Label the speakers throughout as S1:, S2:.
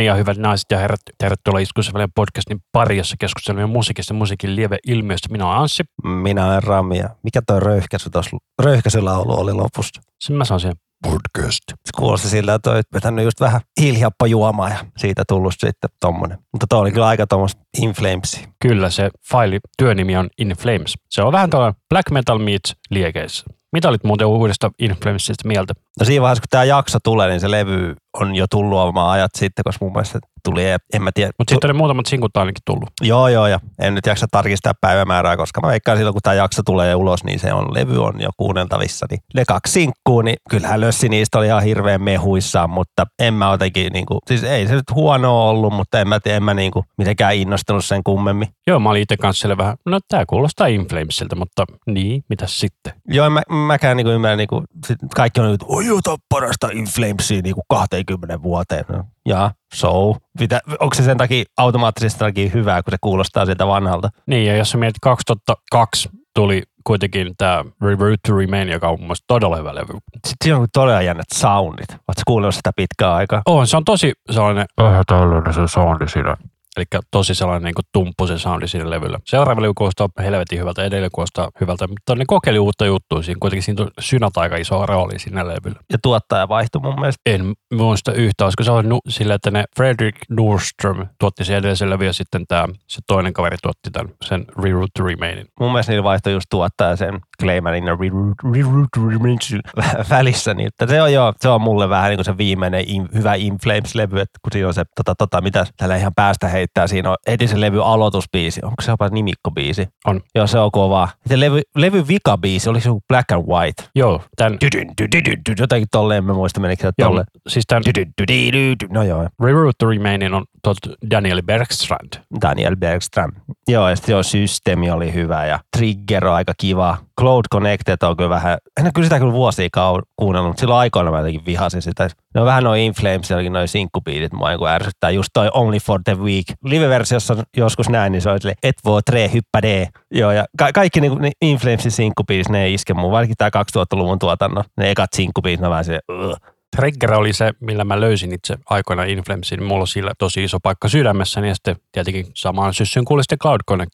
S1: Niin, ja hyvät naiset ja herrat, tervetuloa Iskuisen podcastin pari, jossa keskustelemme musiikista ja musiikin lieve ilmiöstä. Minä olen Anssi.
S2: Minä olen Rami ja mikä toi röyhkäisy tuossa, röyhkäisylaulu oli lopussa?
S1: Sen mä sanon siihen.
S2: Podcast. Se kuulosti siltä, että olet vetänyt just vähän hiilihappojjuomaa ja siitä tullut sitten tommonen. Mutta toi oli kyllä aika tuommoista In Flamesia.
S1: Kyllä, se faili, työnimi on In Flames. Se on vähän tällainen black metal meets liekeissä. Mitä olit muuten uudesta In Flamesista mieltä?
S2: No siinä vaiheessa, kun tämä jakso tulee, niin se levy on jo tullut omaa ajat sitten, koska mun mielestä tuli, en mä tiedä.
S1: Mutta sitten oli muutamat sinkut ainakin tullut.
S2: Joo, joo, ja en nyt jaksa tarkistaa päivämäärää, koska mä veikkaan silloin, kun tämä jakso tulee ulos, niin se on, levy on jo kuunneltavissa. Niin ne kaksi sinkkuu, niin kyllähän Lössi niistä oli ihan hirveän mehuissaan, mutta en mä jotenkin, niin kuin, siis ei se nyt huono ollut, mutta en mä, en mä niin kuin, mitenkään innostunut sen kummemmin.
S1: Joo, mä olin itse kanssa siellä vähän, no tää kuulostaa Inflamesilta, mutta niin, mitä sitten?
S2: Joo, en mä, mäkään niin kuin ymmärrän, niin kuin, kaikki on niin kuin, oi joo, parasta Inflamesia niin kuin 20 vuoteen. No, ja so, mitä, onko se sen takia automaattisesti takia hyvää, kun se kuulostaa sieltä vanhalta?
S1: Niin, ja jos sä mietit 2002 tuli kuitenkin tämä Root to Remain, joka on mun todella hyvä levy.
S2: Sitten siinä on todella jännät soundit. Oletko kuunnellut sitä pitkään aikaa?
S1: On, se on tosi sellainen...
S2: Vähän tällainen se soundi siinä.
S1: Eli tosi sellainen niin tumppu se soundi siinä levyllä. Seuraava levy kuulostaa helvetin hyvältä, edelleen kuulostaa hyvältä, mutta ne kokeili uutta juttua. Siinä kuitenkin siinä synät aika iso rooli siinä levyllä.
S2: Ja tuottaja vaihtui mun mielestä.
S1: En muista yhtä, olisiko se ollut sillä, että ne Fredrik Nordström tuotti sen edellisen levy ja sitten tämä, se toinen kaveri tuotti tämän, sen Reroute Remainin.
S2: Mun mielestä niillä vaihtoi just tuottaja sen Ja Reroute to Remain välissä. Niin, että se on jo, se on mulle vähän niin kuin se viimeinen in, hyvä In Flames-levy, että kun siinä on se, tota, tota, mitä tällä ihan päästä heittää, siinä on heti se levy aloitusbiisi. Onko se jopa nimikkobiisi?
S1: On.
S2: Joo, se on kova. Se levy, levy vikabiisi, oli se joku Black and White?
S1: Joo, tämän...
S2: Jotenkin tolleen, mä muistan, menikö se
S1: tolleen. Siis tämän...
S2: No joo.
S1: Reroute to Remainin on tot Daniel Bergstrand.
S2: Daniel Bergstrand. Joo, ja sitten joo, systeemi oli hyvä ja Trigger on aika kiva. Cloud Connected on kyllä vähän, en ole kyllä sitä kyllä vuosia kuunnellut, mutta silloin aikoina mä jotenkin vihasin sitä. Ne on vähän noin Inflames, jotenkin noin sinkkubiitit mua niin ärsyttää. Just toi Only for the Week. Live-versiossa joskus näin, niin se oli et voi tre hyppä d. Joo, ja ka- kaikki niin, niin Inflamesin sinkkubiitit, ne ei iske mun. Varsinkin tää 2000-luvun tuotannon. Ne ekat sinkkubiitit, ne vähän se,
S1: Trigger oli se, millä mä löysin itse aikoina Inflamesin. Mulla on sillä tosi iso paikka sydämessäni ja sitten tietenkin samaan syssyn kuuli sitten Cloud Connect,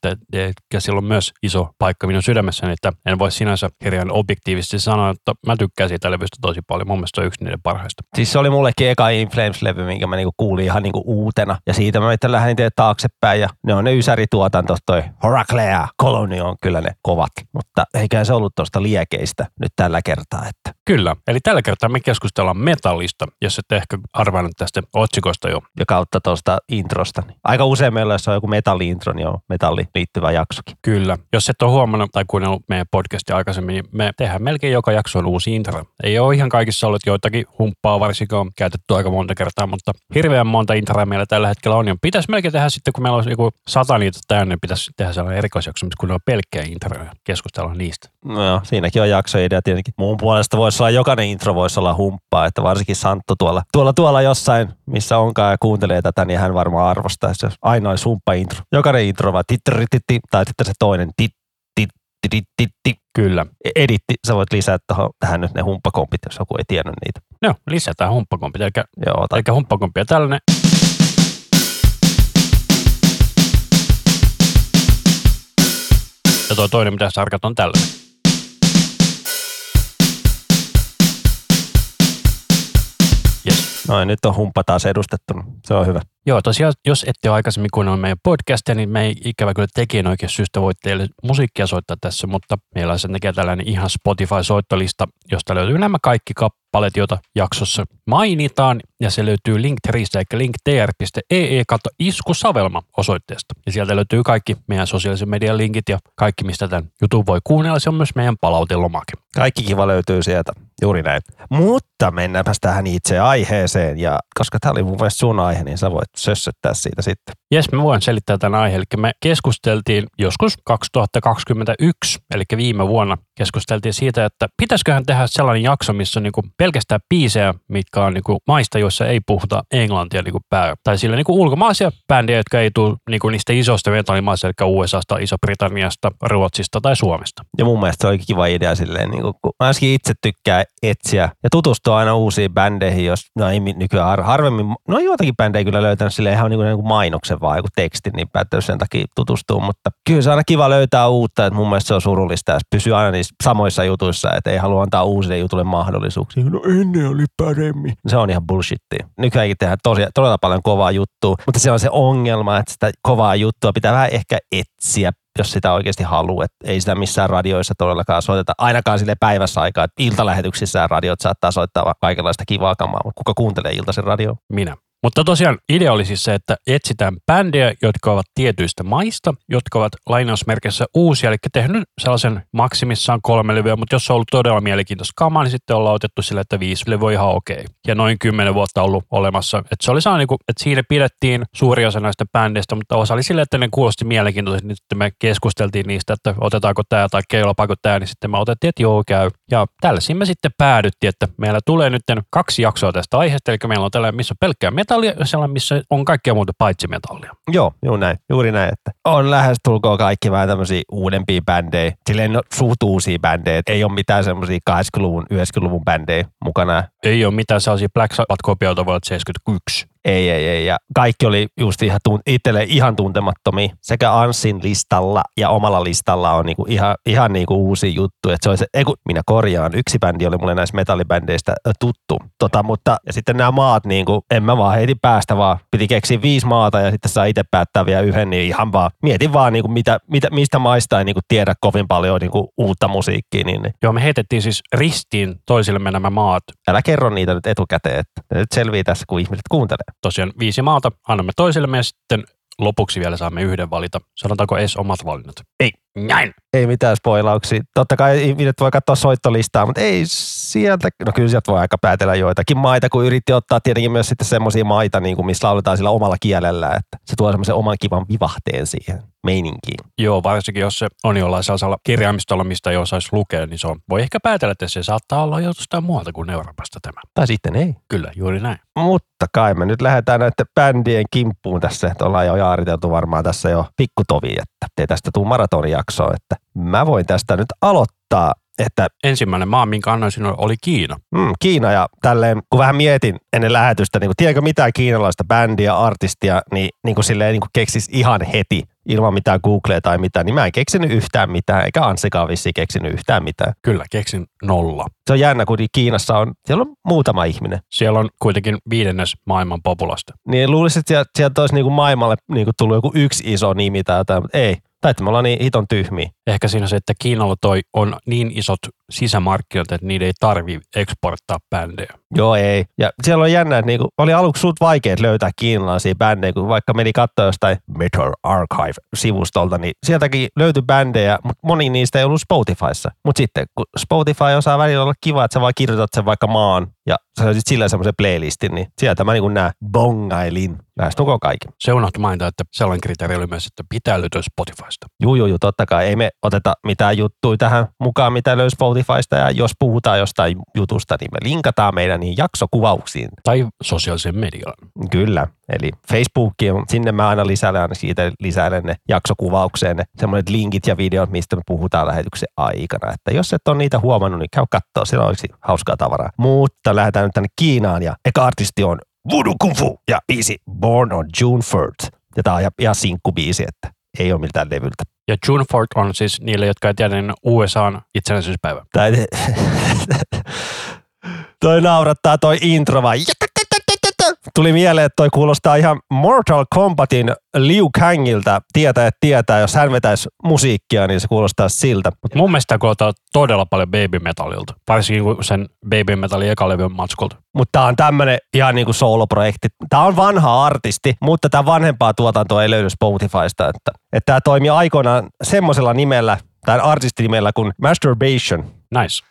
S1: ja silloin myös iso paikka minun sydämessäni, että en voi sinänsä hirveän objektiivisesti sanoa, että mä tykkään siitä levystä tosi paljon. Mun mielestä se on yksi niiden parhaista.
S2: Siis se oli mullekin eka Inflames-levy, minkä mä niinku kuulin ihan niinku uutena. Ja siitä mä itse lähdin taaksepäin ja ne on ne ysärituotanto, toi Horaclea, Colony on kyllä ne kovat. Mutta eikä se ollut tuosta liekeistä nyt tällä kertaa. Että.
S1: Kyllä, eli tällä kertaa me keskustellaan metallista, jos et ehkä arvannut tästä otsikosta jo.
S2: Ja kautta tuosta introsta. Aika usein meillä, jos on joku metalli-intro, niin on metalli liittyvä jaksokin.
S1: Kyllä. Jos et ole huomannut tai kuunnellut meidän podcastia aikaisemmin, niin me tehdään melkein joka jakso on uusi intro. Ei ole ihan kaikissa ollut joitakin humppaa, varsinkin on käytetty aika monta kertaa, mutta hirveän monta introa meillä tällä hetkellä on. Ja pitäisi melkein tehdä sitten, kun meillä on joku sata niitä täynnä, niin pitäisi tehdä sellainen erikoisjakso, kun ne on pelkkää introja keskustella niistä.
S2: No joo, siinäkin on jaksoidea tietenkin. Muun puolesta voisi olla, jokainen intro voisi olla humppaa, että varsinkin Santto tuolla, tuolla, tuolla jossain, missä onkaan ja kuuntelee tätä, niin hän varmaan arvostaa, jos ainoa olisi humppa intro. Jokainen intro vaan titti, tai sitten se toinen titti,
S1: Kyllä.
S2: E- editti, sä voit lisätä tohon, tähän nyt ne humppakompit, jos joku ei tiennyt niitä.
S1: Joo, lisätään humppakompit, eli, Joo, tai... eli humppakompia tällainen. Ja tuo toinen, mitä sä on tällainen.
S2: Noin, nyt on humppa taas edustettuna. Se on hyvä.
S1: Joo, tosiaan, jos ette ole aikaisemmin kuunnellut meidän podcastia, niin me ei ikävä kyllä tekijän oikein syystä voi teille musiikkia soittaa tässä, mutta meillä on sen takia tällainen ihan Spotify-soittolista, josta löytyy nämä kaikki kappaleet, joita jaksossa mainitaan, ja se löytyy Linktreestä, eli linktr.ee kautta iskusavelma osoitteesta. Ja sieltä löytyy kaikki meidän sosiaalisen median linkit ja kaikki, mistä tämän jutun voi kuunnella, se on myös meidän palautelomake.
S2: Kaikki kiva löytyy sieltä, juuri näin. Mutta mennäänpäs tähän itse aiheeseen, ja koska tämä oli mun mielestä sun aihe, niin sä voit sössöttää siitä sitten.
S1: Jes, mä voin selittää tämän aiheen. Eli me keskusteltiin joskus 2021, eli viime vuonna keskusteltiin siitä, että pitäisiköhän tehdä sellainen jakso, missä on niinku pelkästään biisejä, mitkä on niinku maista, joissa ei puhuta englantia niinku pää. Tai sillä niinku ulkomaisia bändejä, jotka ei tule niinku niistä isoista metallimaista, eli USAsta, Iso-Britanniasta, Ruotsista tai Suomesta.
S2: Ja mun mielestä se oli kiva idea silleen, niin kun mä itse tykkää etsiä ja tutustua aina uusiin bändeihin, jos no ei nykyään har, harvemmin, no joitakin bändejä kyllä löytänyt sille ihan niin kuin, niin kuin mainoksen vaan joku teksti, niin päättänyt sen takia tutustua, mutta kyllä se on aina kiva löytää uutta, että mun mielestä se on surullista ja pysyy aina niissä samoissa jutuissa, että ei halua antaa uusille jutulle mahdollisuuksia. No ennen oli paremmin. Se on ihan bullshittia. Nykyäänkin tehdään tosi, todella paljon kovaa juttua, mutta se on se ongelma, että sitä kovaa juttua pitää vähän ehkä etsiä jos sitä oikeasti haluaa. Että ei sitä missään radioissa todellakaan soiteta, ainakaan sille päivässä aikaa. Että iltalähetyksissä radiot saattaa soittaa kaikenlaista kivaa kamaa, mutta kuka kuuntelee iltaisen radio?
S1: Minä. Mutta tosiaan idea oli siis se, että etsitään bändejä, jotka ovat tietyistä maista, jotka ovat lainausmerkissä uusia, eli tehnyt sellaisen maksimissaan kolme levyä, mutta jos on ollut todella mielenkiintoista kamaa, niin sitten ollaan otettu sille, että viisi levyä ihan okei. Ja noin kymmenen vuotta ollut olemassa. Että se oli sellainen, niinku, että siinä pidettiin suuri osa näistä bändeistä, mutta osa oli sille, että ne kuulosti mielenkiintoisesti, niin sitten me keskusteltiin niistä, että otetaanko tämä tai keilapaako tämä, niin sitten me otettiin, että joo käy. Ja tällaisiin me sitten päädyttiin, että meillä tulee nyt kaksi jaksoa tästä aiheesta, eli meillä on tällainen, missä on pelkkää metallia ja sellainen, missä on kaikkea muuta paitsi metallia.
S2: Joo, juuri näin, juuri näin, että on lähes tulkoon kaikki vähän tämmöisiä uudempia bändejä, silleen no, suht uusia bändejä, ei ole mitään semmoisia 80-luvun, 90-luvun bändejä mukana.
S1: Ei ole mitään sellaisia Black Sabbath-kopioita vuodelta 71.
S2: Ei, ei, ei. Ja kaikki oli just ihan tunt- itselle ihan tuntemattomia. Sekä Ansin listalla ja omalla listalla on niinku ihan, ihan niinku uusi juttu. Et se oli se, ei kun minä korjaan, yksi bändi oli mulle näistä metallibändeistä tuttu. Tota, mutta ja sitten nämä maat, niinku, en mä vaan heiti päästä vaan. Piti keksiä viisi maata ja sitten saa itse päättää vielä yhden, niin ihan vaan. Mietin vaan, niinku, mitä, mitä, mistä maista ei niinku tiedä kovin paljon niinku, uutta musiikkia. Niin, niin.
S1: Joo, me heitettiin siis ristiin toisillemme nämä maat.
S2: Älä kerro niitä nyt etukäteen, että ne nyt selvii tässä, kun ihmiset kuuntelee
S1: tosiaan viisi maata, annamme toisille ja sitten lopuksi vielä saamme yhden valita. Sanotaanko edes omat valinnat?
S2: Ei.
S1: Näin.
S2: Ei mitään spoilauksia. Totta kai ihmiset voi katsoa soittolistaa, mutta ei sieltä, no kyllä sieltä voi aika päätellä joitakin maita, kun yritti ottaa tietenkin myös sitten semmoisia maita, niin kuin missä lauletaan sillä omalla kielellä, että se tuo semmoisen oman kivan vivahteen siihen meininkiin.
S1: Joo, varsinkin jos se on jollain sellaisella kirjaimistolla, mistä ei osaisi lukea, niin se on. Voi ehkä päätellä, että se saattaa olla jostain muualta kuin Euroopasta tämä.
S2: Tai sitten ei.
S1: Kyllä, juuri näin.
S2: Mutta kai me nyt lähdetään näiden bändien kimppuun tässä, että ollaan jo jaariteltu varmaan tässä jo pikkutovi, että ei tästä tule maratonijaksoa, että mä voin tästä nyt aloittaa että
S1: ensimmäinen maa, minkä annoin sinulle, oli Kiina.
S2: Mm, Kiina ja tälleen, kun vähän mietin ennen lähetystä, niin kun tiedätkö mitään kiinalaista bändiä, artistia, niin, niin kuin silleen niin kuin keksis ihan heti ilman mitään Googlea tai mitään, niin mä en keksinyt yhtään mitään, eikä Anssikaan vissi keksinyt yhtään mitään.
S1: Kyllä, keksin nolla.
S2: Se on jännä, kun Kiinassa on, siellä on muutama ihminen.
S1: Siellä on kuitenkin viidennes maailman populasta.
S2: Niin luulisin, että sieltä, sieltä olisi niin kuin maailmalle niin kuin tullut joku yksi iso nimi tai jotain, mutta ei. Tai että me ollaan niin hiton tyhmiä.
S1: Ehkä siinä se, että Kiinalla toi on niin isot sisämarkkinat, että niiden ei tarvi eksporttaa bändejä.
S2: Joo, ei. Ja siellä on jännä, että niinku, oli aluksi suut vaikea löytää kiinalaisia bändejä, kun vaikka meni katsoa jostain Metal Archive-sivustolta, niin sieltäkin löytyi bändejä, mutta moni niistä ei ollut Spotifyssa. Mutta sitten, kun Spotify osaa välillä olla kiva, että sä vaan kirjoitat sen vaikka maan ja sä löysit sillä semmoisen playlistin, niin sieltä mä niin näen bongailin lähestulkoon kaiken.
S1: Se unohtu mainita, että sellainen kriteeri oli myös, että pitää löytyä Spotifysta.
S2: Juu, juu, juu, totta kai. Ei me oteta mitään juttuja tähän mukaan, mitä löysi Spotifysta ja jos puhutaan jostain jutusta, niin me linkataan meidän niin jaksokuvauksiin.
S1: Tai sosiaalisen median.
S2: Kyllä. Eli Facebookiin, sinne mä aina lisäilen, siitä lisäilen ne jaksokuvaukseen ne semmoiset linkit ja videot, mistä me puhutaan lähetyksen aikana. Että jos et ole niitä huomannut, niin käy katsoa, siellä olisi hauskaa tavaraa. Mutta lähdetään nyt tänne Kiinaan ja eka artisti on Voodoo Kung Fu ja biisi Born on June 3rd. Ja tää on ihan sinkkubiisi, että ei ole miltään levyltä.
S1: Ja June 4 on siis niille, jotka ei tiedä, niin USAn itsenäisyyspäivä.
S2: toi naurattaa toi intro vai Tuli mieleen, että toi kuulostaa ihan Mortal Kombatin Liu Kangilta tietää, että tietää, jos hän vetäisi musiikkia, niin se kuulostaa siltä.
S1: Mut mun mielestä kuulostaa todella paljon Baby Metalilta, varsinkin sen Baby Metalin ekalevyn matskulta.
S2: Mutta tää on tämmönen ihan niinku soloprojekti. Tää on vanha artisti, mutta tämä vanhempaa tuotantoa ei löydy Spotifysta. Että, että tää toimii aikoinaan semmoisella nimellä, tai artistinimellä kuin Masturbation.
S1: Nice.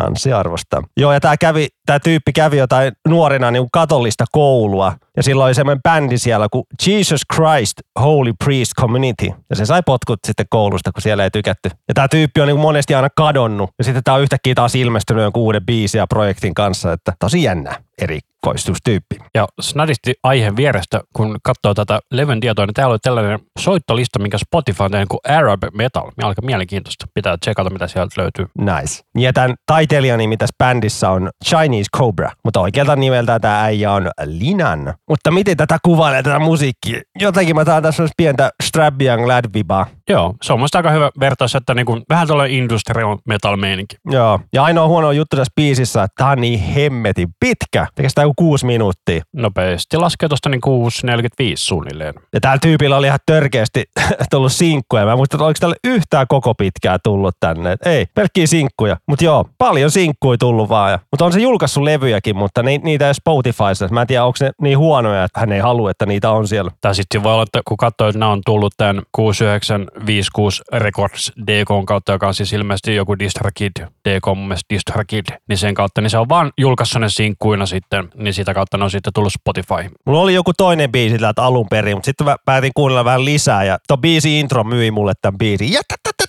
S2: Ansi arvostaa. Joo, ja tämä kävi, tyyppi kävi jotain nuorena niin katollista koulua, ja silloin oli semmoinen bändi siellä kuin Jesus Christ Holy Priest Community. Ja se sai potkut sitten koulusta, kun siellä ei tykätty. Ja tämä tyyppi on niin monesti aina kadonnut. Ja sitten tämä on yhtäkkiä taas ilmestynyt jonkun uuden biisin ja projektin kanssa, että tosi jännä erikoistustyyppi.
S1: Ja snadisti aiheen vierestä, kun katsoo tätä levyn tietoa, niin täällä oli tällainen soittolista, minkä Spotify on tehnyt kuin Arab Metal. Aika mielenkiintoista. Pitää tsekata, mitä sieltä löytyy.
S2: Nice. Ja tämän taiteilijan nimi tässä bändissä on Chinese Cobra, mutta oikealta nimeltä tämä äijä on Linan. Mutta miten tätä kuvailee tätä musiikkia? Jotenkin mä taan tässä pientä Strap Young Lad vibaa.
S1: Joo, se on musta aika hyvä vertaus, että niin kuin, vähän tuolla industrial metal meininki.
S2: Joo, ja ainoa huono juttu tässä biisissä, että tämä on niin hemmetin pitkä. Tekee joku kuusi minuuttia.
S1: Nopeasti laskee tuosta niin 6.45 suunnilleen.
S2: Ja täällä tyypillä oli ihan törkeästi tullut sinkkuja. Mä muistan, että oliko tälle yhtään koko pitkää tullut tänne. Et ei, pelkkiä sinkkuja. Mutta joo, paljon sinkkuja tullut vaan. Ja, mutta on se julkaissut levyjäkin, mutta ni, niitä ei Spotifyssa. Mä en tiedä, onko ne niin huonoja, että hän ei halua, että niitä on siellä.
S1: Tai sitten voi olla, että kun katsoo, että nämä on tullut tämän 6956 Records DK kautta, joka on siis ilmeisesti joku DistroKid, DK mun mielestä DistroKid, niin sen kautta, niin se on vaan julkaissut ne sinkkuina sitten, niin sitä kautta ne on sitten tullut Spotify.
S2: Mulla oli joku toinen biisi täältä alun perin, mutta sitten mä päätin kuunnella vähän lisää ja tuo biisi intro myi mulle tämän biisin. Jätätätätä.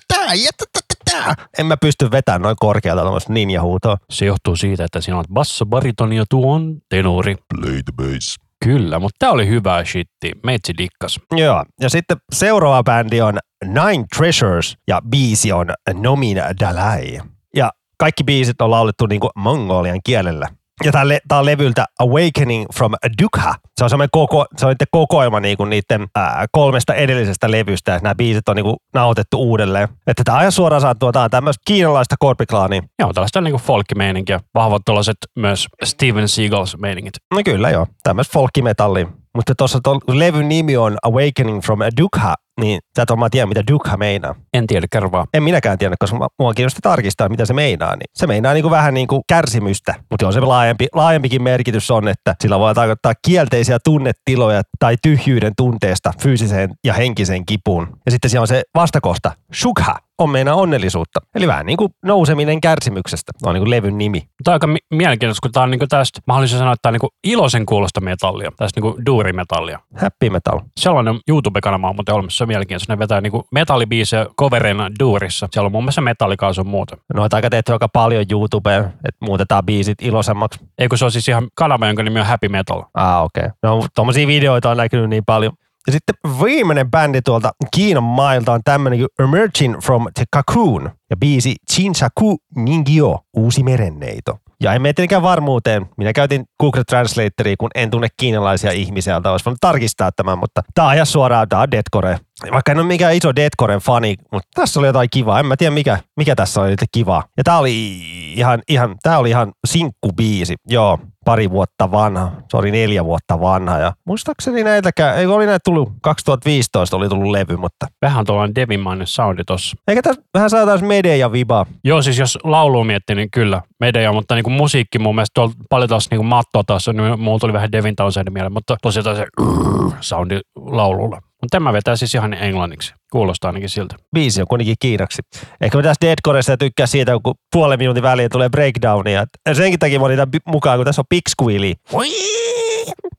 S2: En mä pysty vetämään noin korkealta tuommoista ninja-huutoa.
S1: Se johtuu siitä, että siinä on basso, baritoni ja tuo on tenori.
S3: Play the bass.
S1: Kyllä, mutta tämä oli hyvää shitti. Meitsi dikkas.
S2: Joo, ja sitten seuraava bändi on Nine Treasures ja biisi on Nomin Dalai. Ja kaikki biisit on laulettu niin kuin mongolian kielellä. Ja tämä le- tää on levyltä Awakening from Dukha. Se on semmoinen koko, se on niiden kokoelma niinku niiden ää, kolmesta edellisestä levystä. Ja nämä biisit on niinku nauhoitettu uudelleen. Että tämä ajan suoraan saattua, tämä on tämmöistä kiinalaista korpiklaania.
S1: Joo, tällaista niinku folkimeininkiä. Vahvat tuollaiset myös Steven Seagals meiningit.
S2: No kyllä joo, tämmöistä folkkimetallia. Mutta tuossa levyn nimi on Awakening from Dukha, niin sä et varmaan tiedä, mitä Dukha meinaa.
S1: En tiedä, kerro vaan.
S2: En minäkään tiedä, koska mua kiinnostaa tarkistaa, mitä se meinaa. Niin se meinaa niin kuin vähän niin kuin kärsimystä, mutta joo, se laajempi, laajempikin merkitys on, että sillä voi tarkoittaa kielteisiä tunnetiloja tai tyhjyyden tunteesta fyysiseen ja henkiseen kipuun. Ja sitten siellä on se vastakohta, shukha, on meinaa onnellisuutta. Eli vähän niin kuin nouseminen kärsimyksestä, on niin kuin levyn nimi.
S1: Tämä on aika mi- mielenkiintoista, kun tämä on niinku tästä, mä haluaisin sanoa, että tämä on niinku iloisen kuulosta metallia, tästä niinku duurimetallia.
S2: Happy metal.
S1: Sellainen YouTube-kanava on muuten olemassa, on mielenkiintoista. Ne vetää niinku metallibiisejä covereina duurissa. Siellä on muun muassa metallikaasu ja muuta.
S2: Noita aika tehty aika paljon YouTubeen, että muutetaan biisit iloisemmaksi.
S1: Eikö se on siis ihan kanava, jonka nimi on Happy Metal.
S2: Ah, okei. Okay. No, tommosia videoita on näkynyt niin paljon. Ja sitten viimeinen bändi tuolta Kiinan mailta on tämmönen kuin Emerging from the Cocoon ja biisi Chinchaku Ningyo, uusi merenneito. Ja en mene tietenkään varmuuteen. Minä käytin Google Translatoria, kun en tunne kiinalaisia ihmisiä, joilta olisi voinut tarkistaa tämän, mutta tämä ihan suoraan, tämä on Deadcore. Vaikka en ole mikään iso Deadcoren fani, mutta tässä oli jotain kivaa. En mä tiedä, mikä, mikä tässä oli kivaa. Ja tämä oli ihan, ihan, tämä oli ihan sinkkubiisi. Joo, pari vuotta vanha. Se oli neljä vuotta vanha. Ja muistaakseni näitäkään, ei oli näitä tullut, 2015 oli tullut levy, mutta
S1: Vähän tuollainen devimainen soundi tossa.
S2: eikä tässä vähän saataisiin media vibaa.
S1: Joo, siis jos laulu miettii, niin kyllä media, mutta niinku musiikki mun mielestä tuolla paljon taas niinku mattoa taas, niin mulla tuli vähän Devin Townsendin mieleen, mutta tosiaan se soundi laululla. Mutta tämä vetää siis ihan englanniksi. Kuulostaa ainakin siltä.
S2: biisi on kuitenkin kiinaksi. Ehkä mä tässä Deadcoresta tykkää siitä, kun puolen minuutin väliin tulee breakdownia. Senkin takia mä olin tämän mukaan, kun tässä on Big Squealy.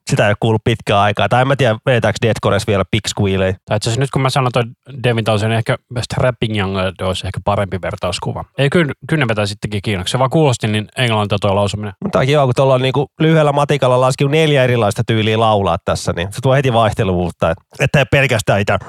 S2: Sitä ei ole kuullut pitkään aikaa. Tai en mä tiedä, vetääkö Deadcores vielä Big Squealy.
S1: Tai itse asiassa nyt kun mä sanon toi Devin Townsend, niin ehkä Strapping Young olisi ehkä parempi vertauskuva. Ei kyllä, kyllä ne vetää sittenkin kiinaksi. Se vaan kuulosti niin englantia tuo lausuminen.
S2: Mutta on kiva, kun tuolla on niinku lyhyellä matikalla laskettu neljä erilaista tyyliä laulaa tässä, niin se tuo heti vaihteluvuutta. et- Että ei pelkästään itä.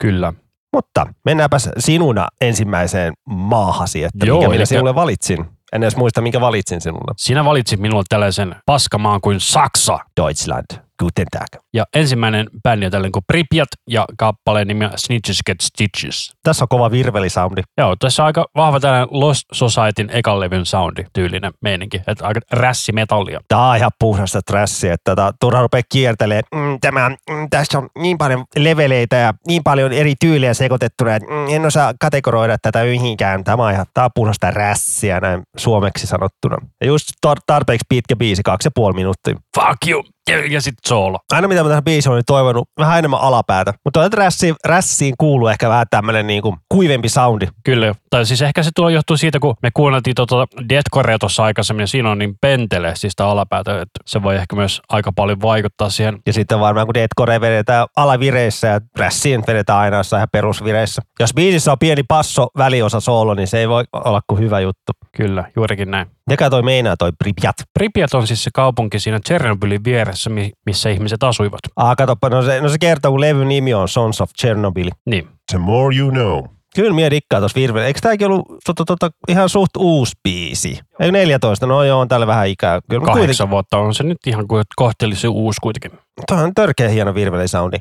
S1: Kyllä.
S2: Mutta mennäänpäs sinuna ensimmäiseen maahasi, että
S1: Joo,
S2: mikä minä sinulle valitsin. En edes muista, minkä valitsin sinulle.
S1: Sinä valitsit minulle tällaisen paskamaan kuin Saksa.
S2: Deutschland. Guten Tag.
S1: Ja ensimmäinen bändi on tällainen kuin Pripyat ja kappaleen nimi on Snitches Get Stitches.
S2: Tässä on kova virvelisoundi.
S1: Joo, tässä on aika vahva tällainen Lost Societyn ekan levyn soundi tyylinen meininki. Että aika rässimetallia.
S2: Tämä on ihan puhdasta trassia, että tota, turha rupea kiertelee. Mm, tämä, mm, tässä on niin paljon leveleitä ja niin paljon eri tyylejä sekoitettuna, että mm, en osaa kategoroida tätä mihinkään. Tämä on ihan tämä on puhdasta rässiä näin suomeksi sanottuna. Ja just tar- tarpeeksi pitkä biisi, kaksi ja puoli minuuttia.
S1: Fuck you! Ja, ja sitten soolo.
S2: Aina mitä mä tähän biisiin olin toivonut, vähän enemmän alapäätä. Mutta rässiin, rässiin kuuluu ehkä vähän tämmönen niinku kuivempi soundi.
S1: Kyllä, tai siis ehkä se tuo johtuu siitä, kun me kuunneltiin tuota Deathcorea tuossa aikaisemmin, ja siinä on niin pentele siis sitä alapäätä, että se voi ehkä myös aika paljon vaikuttaa siihen.
S2: Ja sitten varmaan kun deathcore vedetään alavireissä ja rässiin vedetään aina jossain ihan perusvireissä. Jos biisissä on pieni passo, väliosa soolo, niin se ei voi olla kuin hyvä juttu.
S1: Kyllä, juurikin näin.
S2: Mikä toi meinaa toi Pripyat?
S1: Pripyat on siis se kaupunki siinä Chernobylin vieressä, mi- missä ihmiset asuivat.
S2: Ah, katoppa, no se, no se kertoo, kun levyn nimi on Sons of Chernobyl.
S1: Niin,
S3: The more you know.
S2: Kyllä minä dikkaan tuossa virvellä. Eikö tämäkin ollut tota, tota, ihan suht uusi biisi? Ei 14, no joo, on tällä vähän ikää. Kyllä, mutta
S1: kahdeksan vuotta on se nyt ihan kuin kohtelisi uusi kuitenkin.
S2: Tuo on törkeä hieno virvelisoundi.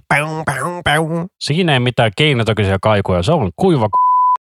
S1: Siinä ei mitään keinotokaisia kaikuja, se on kuiva.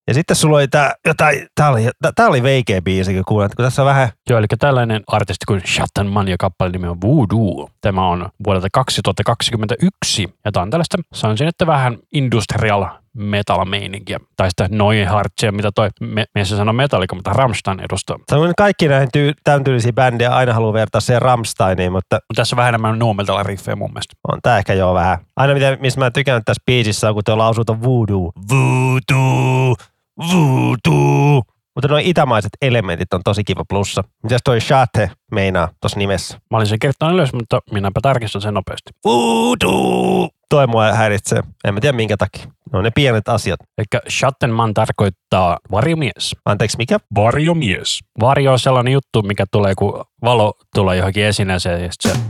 S2: Ja sitten sulla oli tää, jotain, tää oli, tää, tää oli veikeä biisi, kun kuulet, kun tässä on vähän,
S1: Joo, eli tällainen artisti kuin Shatan Man ja kappale nimi on Voodoo. Tämä on vuodelta 2021 ja tämä on tällaista, sanoisin, että vähän industrial metal meininkiä. Tai sitä Neuhartsia, mitä toi me, mies sanoo metallika, mutta Rammstein edustaa.
S2: Sanoin kaikki näihin tyy, tämän tyylisiä bändejä aina haluaa vertaa siihen Rammsteiniin, mutta
S1: tässä on vähän enemmän nu metal riffejä mun mielestä.
S2: on tää ehkä joo vähän. Aina mitä, missä mä tykkään tässä biisissä on, kun te lausutaan voodoo. Voodoo, voodoo. Mutta nuo itämaiset elementit on tosi kiva plussa. Mitäs toi shate meinaa tuossa nimessä?
S1: Mä olin sen kertonut ylös, mutta minäpä tarkistan sen nopeasti.
S2: Voodoo! Toi mua häiritsee. En mä tiedä minkä takia. No ne pienet asiat.
S1: Eli Schattenman tarkoittaa varjomies.
S2: Anteeksi, mikä?
S3: Varjomies.
S1: Varjo on sellainen juttu, mikä tulee, kun valo tulee johonkin esineeseen ja sit se...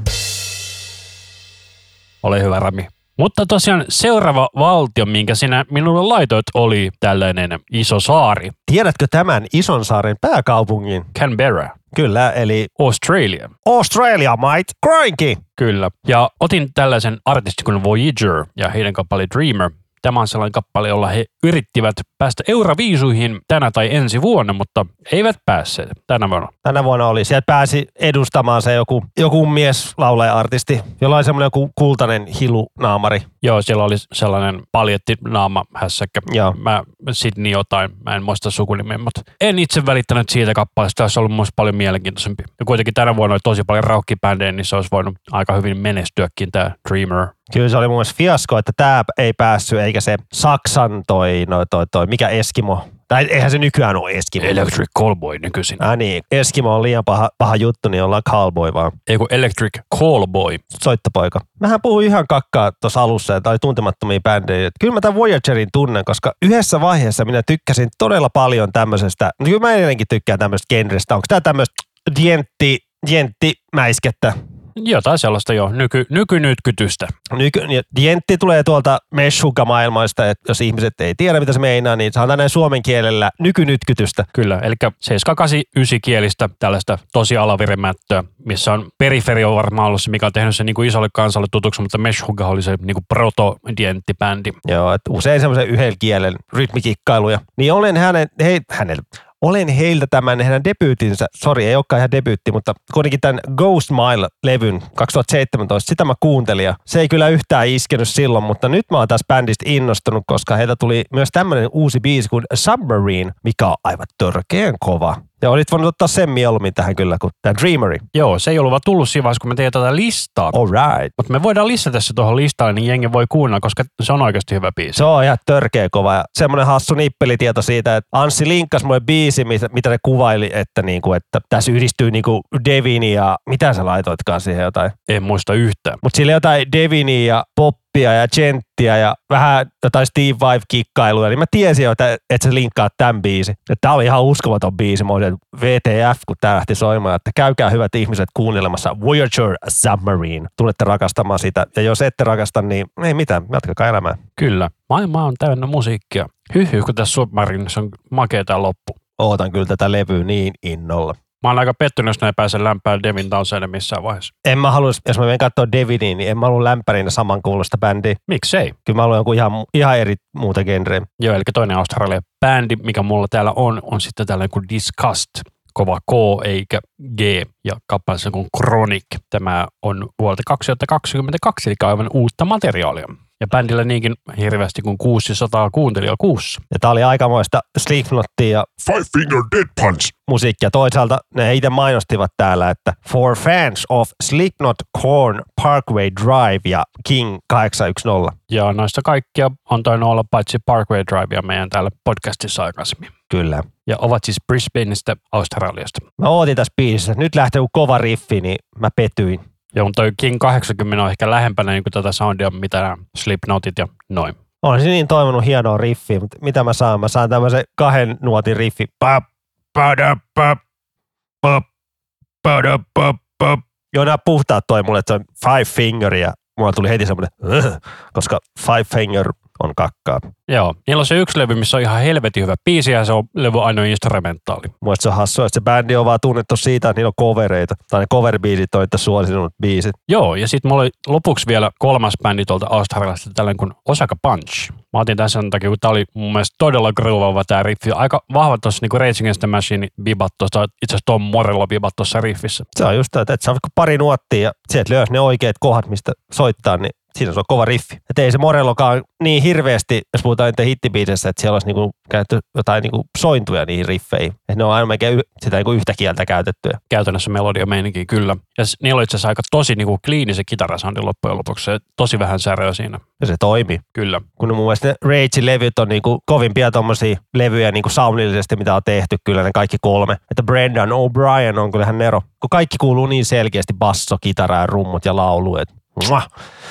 S1: Ole hyvä, Rami. Mutta tosiaan seuraava valtio, minkä sinä minulle laitoit, oli tällainen iso saari,
S2: Tiedätkö tämän ison saaren pääkaupungin?
S1: Canberra,
S2: Kyllä, eli
S1: Australia.
S2: Australia, mate. Cranky.
S1: Kyllä. Ja otin tällaisen artistin kuin Voyager ja heidän kappale Dreamer. Tämä on sellainen kappale, jolla he yrittivät päästä Euroviisuihin tänä tai ensi vuonna, mutta eivät päässeet tänä vuonna.
S2: Tänä vuonna oli. Sieltä pääsi edustamaan se joku, joku mies laulaja-artisti, jolla oli semmoinen joku kultainen hilunaamari.
S1: Joo, siellä oli sellainen paljetti naama hässäkkä.
S2: Joo.
S1: Mä Sydney jotain, mä en muista sukunimeä, mutta en itse välittänyt siitä kappaleesta. Tässä olisi ollut musta paljon mielenkiintoisempi. Ja kuitenkin tänä vuonna oli tosi paljon raukkibändejä, niin se olisi voinut aika hyvin menestyäkin tämä Dreamer.
S2: Kyllä se oli mun mielestä fiasko, että tämä ei päässyt, eikä se Saksan toi, no toi, toi, mikä Eskimo. Tai eihän se nykyään ole Eskimo.
S1: Electric Callboy nykyisin.
S2: Ah niin, Eskimo on liian paha, paha juttu, niin ollaan cowboy vaan.
S1: Ei kun Electric Callboy.
S2: Soittopoika. Mähän puhuin ihan kakkaa tuossa alussa, että oli tuntemattomia bändejä. Kyllä mä tämän Voyagerin tunnen, koska yhdessä vaiheessa minä tykkäsin todella paljon tämmöisestä, no kyllä mä edelleenkin tykkään tämmöisestä genrestä. Onko tämä tämmöistä dientti, dienttimäiskettä?
S1: Jotain sellaista jo, nyky, nykynytkytystä.
S2: Nyky, dientti tulee tuolta meshuka-maailmoista, että jos ihmiset ei tiedä, mitä se meinaa, niin sanotaan näin suomen kielellä nykynytkytystä.
S1: Kyllä, eli 7, 8, 9 kielistä tällaista tosi alaviremättöä, missä on periferio varmaan ollut se, mikä on tehnyt sen niin kuin isolle kansalle tutuksi, mutta Meshuggah oli se niin kuin proto-dienttibändi.
S2: Joo, että usein semmoisen yhden kielen rytmikikkailuja. Niin olen hänen, hei, hänellä, olen heiltä tämän heidän debyytinsä, sori ei olekaan ihan debyytti, mutta kuitenkin tämän Ghost Mile-levyn 2017, sitä mä kuuntelin ja se ei kyllä yhtään iskenyt silloin, mutta nyt mä oon tässä bändistä innostunut, koska heiltä tuli myös tämmöinen uusi biisi kuin Submarine, mikä on aivan törkeän kova. Ja olit voinut ottaa sen mieluummin tähän kyllä kuin tämä Dreamery.
S1: Joo, se ei ollut vaan tullut siinä vaiheessa, kun me teemme tätä listaa.
S2: All right.
S1: Mutta me voidaan lisätä se tuohon listalle, niin jengi voi kuunnella, koska se on oikeasti hyvä biisi.
S2: Se on ihan törkeä kova. Ja semmoinen hassu nippelitieto siitä, että Anssi linkkas mulle biisi, mitä, mitä ne kuvaili, että, niinku, että tässä yhdistyy niinku Devini ja mitä sä laitoitkaan siihen jotain.
S1: En muista yhtään.
S2: Mutta sillä jotain Devini ja poppia ja genttiä ja vähän jotain Steve Vai-kikkailuja, niin mä tiesin jo, että, että se linkkaa tämän biisi. Tämä oli ihan uskomaton biisi. Mä olin, VTF, kun tämä lähti soimaan, että käykää hyvät ihmiset kuuntelemassa Voyager Submarine. Tulette rakastamaan sitä. Ja jos ette rakasta, niin ei mitään, jatkakaa elämää.
S1: Kyllä. Maailma on täynnä musiikkia. Hyhy, kun tässä Submarinissa on makea tää loppu.
S2: Ootan kyllä tätä levyä niin innolla.
S1: Mä oon aika pettynyt, jos ne ei pääse lämpään Devin Townsendin missään vaiheessa.
S2: En mä halua, jos mä menen katsoa Davidin, niin en mä halua lämpärinä samankuulosta bändiä.
S1: Miksei?
S2: Kyllä mä haluan joku ihan, ihan eri muuta genreä.
S1: Joo, eli toinen Australia bändi, mikä mulla täällä on, on sitten tällainen kuin Disgust. Kova K eikä G ja kappaleessa kuin Chronic. Tämä on vuodelta 2022, eli aivan uutta materiaalia. Ja bändillä niinkin hirveästi kuin 600 kuuntelijaa kuussa.
S2: Ja tää oli aikamoista Slipknottia ja
S3: Five Finger Dead Punch.
S2: musiikkia. Toisaalta ne itse mainostivat täällä, että for fans of Slipknot, Korn, Parkway Drive ja King 810.
S1: Ja noista kaikkia on tainnut olla paitsi Parkway Drivea meidän täällä podcastissa aikaisemmin.
S2: Kyllä.
S1: Ja ovat siis Brisbaneista Australiasta.
S2: Mä ootin tässä biisissä, nyt lähtee kova riffi, niin mä petyin.
S1: Ja mun toi King 80 on ehkä lähempänä niin tätä soundia, mitä nämä Slipknotit ja noin.
S2: Olen niin toivonut hienoa riffiä, mutta mitä mä saan? Mä saan tämmöisen kahden nuotin riffi. Joo, nämä puhtaat toi mulle, että se on five finger ja mulla tuli heti semmoinen, koska five finger on kakkaa.
S1: Joo, niillä on se yksi levy, missä on ihan helvetin hyvä biisi ja se on levy ainoa instrumentaali.
S2: Mun se on hassua, että se bändi on vaan tunnettu siitä, että niillä on covereita. Tai ne cover-biisit on itse suosinut biisit.
S1: Joo, ja sitten mulla oli lopuksi vielä kolmas bändi tuolta Australiasta, tällainen kuin Osaka Punch. Mä otin tämän sen takia, kun tää oli mun mielestä todella groovaava tää riffi. Aika vahva tuossa niinku Rage Against the Machine vibat tuossa, itse asiassa Tom Morello vibat tuossa riffissä.
S2: Se on just tämä, että vaikka pari nuottia ja sieltä löysi ne oikeat kohdat, mistä soittaa, niin siinä on kova riffi. Että ei se Morellokaan niin hirveästi, jos puhutaan niiden hittibiisessä, että siellä olisi niinku käytetty jotain niinku sointuja niihin riffeihin. Että ne on aina melkein sitä niinku yhtä kieltä käytettyä.
S1: Käytännössä melodia meininki kyllä. Ja niillä oli itse asiassa aika tosi niinku kliini se kitarasoundi loppujen lopuksi. Se tosi vähän säröä siinä.
S2: Ja se toimii.
S1: Kyllä.
S2: Kun mun mielestä ne Rage-levyt on niinku kovimpia tommosia levyjä niinku soundillisesti, mitä on tehty kyllä ne kaikki kolme. Että Brendan O'Brien on kyllähän Nero. Kun kaikki kuuluu niin selkeästi basso, kitara ja rummut ja laulu. Et, muah.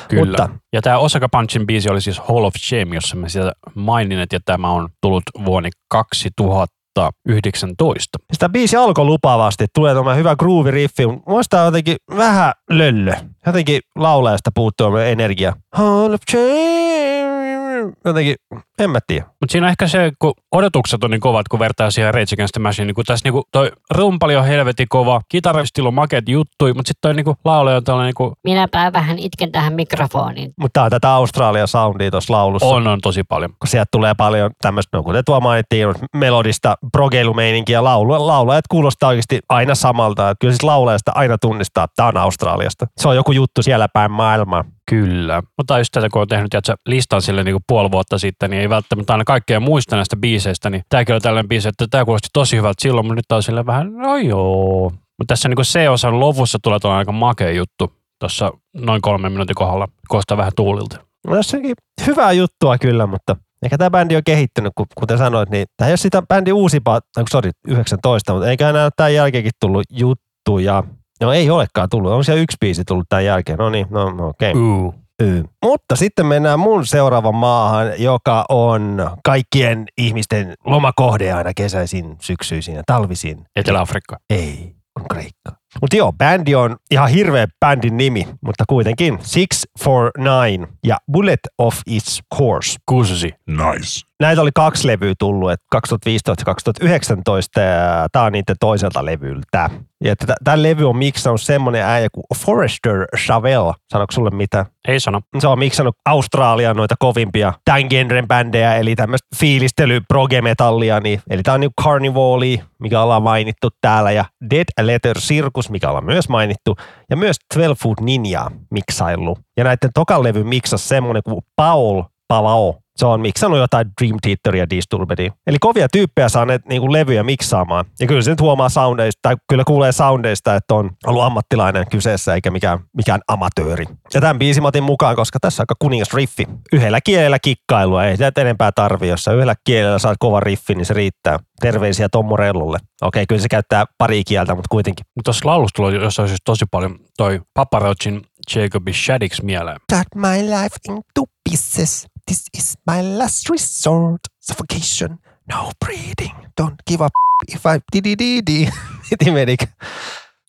S1: Kyllä.
S2: Mutta
S1: Ja tämä Osaka Punchin biisi oli siis Hall of Shame, jossa mä sitä mainin, että tämä on tullut vuonna 2019.
S2: sitä biisi alkoi lupaavasti, tulee tuommoinen hyvä groove-riffi, mutta muista jotenkin vähän löllö. Jotenkin laulajasta puuttuu energia. Hall of Shame. Jotenkin, en mä tiedä.
S1: Mutta siinä on ehkä se, kun odotukset on niin kovat, kun vertaa siihen Rage Against the Machine, niin kun tässä niinku toi rumpali on helvetin kova, kitaristilla on makeat juttui, mutta sitten toi niinku laulaja on tällainen niinku,
S4: Minäpä vähän itken tähän mikrofoniin.
S2: Mutta tää on tätä Australian soundia tuossa laulussa.
S1: on, on tosi paljon.
S2: kun sieltä tulee paljon tämmöistä, no kuten tuo mainittiin, melodista progeilumeininkiä laulu, laulajat kuulostaa oikeasti aina samalta. Että kyllä siis laulajasta aina tunnistaa, että tämä on Australiasta. Se on joku juttu siellä päin maailmaa.
S1: Kyllä. Mutta just tätä, kun on tehnyt tiedätkö, listan sille niin kuin puoli vuotta sitten, niin ei välttämättä aina kaikkea muista näistä biiseistä, niin tämäkin on tällainen biisi, että tämä kuulosti tosi hyvältä silloin, mutta nyt on sille vähän, no joo. Mutta tässä niin kuin C-osan lopussa tulee tuolla aika makea juttu tuossa noin kolmen minuutin kohdalla, koostaa vähän tuulilta.
S2: No jossakin hyvää juttua kyllä, mutta ehkä tämä bändi on kehittynyt, kun, kuten sanoit, niin tämä ei ole sitä bändi uusipaa, sorry, 19, mutta eikä enää tämän jälkeenkin tullut juttuja. No ei olekaan tullut, on siellä yksi biisi tullut tämän jälkeen, no niin, no okei. Okay. Mutta sitten mennään mun seuraavan maahan, joka on kaikkien ihmisten lomakohde aina kesäisin, syksyisin ja talvisin.
S1: Etelä-Afrikka.
S2: Ei, on Kreikka. Mutta joo, bändi on ihan hirveä bändin nimi, mutta kuitenkin Six for Nine ja Bullet of Its Course.
S1: Kuusi.
S3: Nice.
S2: Näitä oli kaksi levyä tullut, että 2015 ja 2019, ja tämä on niiden toiselta levyltä. Ja tämä levy on miksannut semmoinen äijä kuin Forrester Chavel. Sanoiko sulle mitä?
S1: Ei sano.
S2: Se on miksannut Australian noita kovimpia tämän genren bändejä, eli tämmöistä fiilistely proge-metallia. Niin, eli tämä on niinku Carnivali, mikä ollaan mainittu täällä, ja Dead Letter Circus, mikä ollaan myös mainittu, ja myös 12 Foot Ninja miksailu. Ja näiden tokan levy miksasi semmoinen kuin Paul Palao. Se on miksannut jotain Dream Theateria ja Disturbedia. Eli kovia tyyppejä saa ne niin levyjä miksaamaan. Ja kyllä se nyt huomaa soundeista, tai kyllä kuulee soundeista, että on ollut ammattilainen kyseessä eikä mikään, mikään amatööri. Ja tämän biisin otin mukaan, koska tässä on aika kuningas riffi. Yhdellä kielellä kikkailua, ei sitä enempää tarvi. Jos sä yhdellä kielellä saat kova riffi, niin se riittää. Terveisiä Tom Morellolle. Okei, kyllä se käyttää pari kieltä, mutta kuitenkin.
S1: Mutta tuossa laulussa tulee jossain siis tosi paljon toi Papa Roachin Jacobi Shaddix mieleen.
S2: Cut my life into pieces. This is my last resort. Suffocation. No breathing. Don't give up if I di di di di. menikö?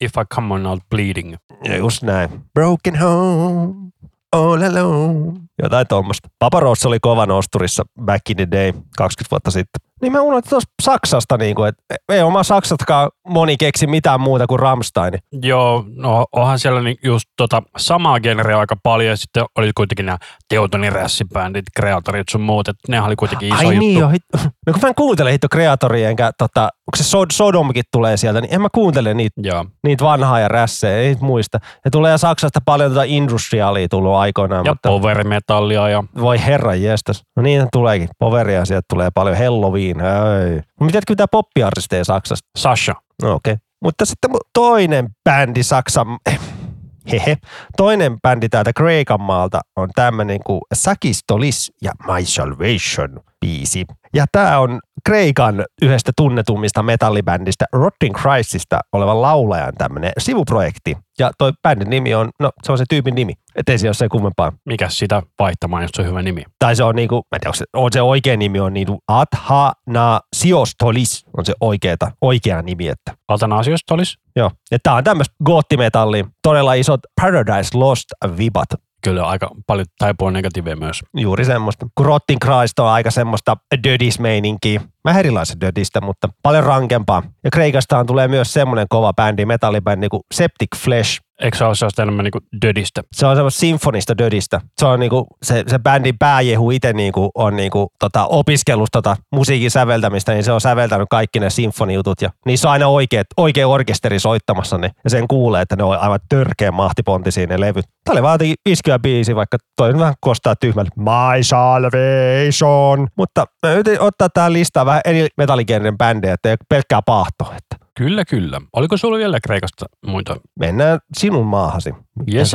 S1: If I come on out bleeding.
S2: Ja just näin. Broken home. All alone. Jotain tuommoista. Papa Roach oli kova nosturissa back in the day, 20 vuotta sitten. Niin mä unohdin tuossa Saksasta, niin kuin, että ei oma Saksastakaan moni keksi mitään muuta kuin Rammstein.
S1: Joo, no onhan siellä niin just tota samaa genreä aika paljon ja sitten oli kuitenkin nämä Teutonin rässibändit, kreatorit sun muut, että ne oli kuitenkin iso
S2: Ai
S1: juttu.
S2: niin jo, hitto. No kun mä en kuuntele hitto kreatoria enkä tota onko se Sod- Sodomkin tulee sieltä, niin en mä kuuntele niitä,
S1: Joo.
S2: niitä vanhaa ja rässejä, ei muista. Ja tulee Saksasta paljon tätä industriaalia tullut aikoinaan,
S1: Ja
S2: mutta
S1: power-metallia ja
S2: voi herran jestas. No niin tuleekin, poveria sieltä tulee paljon, Halloween, ei. Mitä mitä poppiartisteja Saksasta?
S1: Sasha.
S2: No okei. Okay. Mutta sitten toinen bändi Saksan, hehe, toinen bändi täältä Kreikan maalta on tämmöinen kuin Sakistolis ja My Salvation biisi. Ja tämä on Kreikan yhdestä tunnetummista metallibändistä Rotting Christista olevan laulajan tämmöinen sivuprojekti. Ja toi bändin nimi on, no se on se tyypin nimi, ettei se ole se kummempaa.
S1: Mikä sitä vaihtamaan, jos se on hyvä nimi?
S2: Tai se on niinku, mä en tiedä, se, on se oikea nimi on niinku Athana Siostolis on se oikeeta, oikea nimi, että
S1: Altanaasiosta olisi
S2: Joo. Ja tää on tämmöistä goottimetallia. Todella isot Paradise Lost vibat.
S1: Kyllä aika paljon taipua negatiivia myös.
S2: Juuri semmoista. Kun Rotting Christ on aika semmoista dödis-meininkiä. Vähän erilaisen dödistä, mutta paljon rankempaa. Ja Kreikastaan tulee myös semmoinen kova bändi, metallibändi kuin Septic Flesh.
S1: Eikö se ole sellaista enemmän niin dödistä?
S2: Se on semmoista sinfonista dödistä. Se on niinku, se, se bändin pääjehu itse niinku on niinku, tota, opiskellut tota musiikin säveltämistä, niin se on säveltänyt kaikki ne sinfonijutut. Ja niissä on aina oikea, oikea orkesteri soittamassa ne, ja sen kuulee, että ne on aivan törkeä mahtipontisia ne levyt. Tämä oli vaan iskeä biisi, vaikka toi vähän kostaa tyhmälle. My Salvation. Mutta mä yritin ottaa tähän listaan vähän eri metalligenren bändejä, että ei pelkkää paahtoa. Että
S1: Kyllä, kyllä. Oliko sulla vielä Kreikasta muita?
S2: mennään sinun maahasi.
S1: Yes,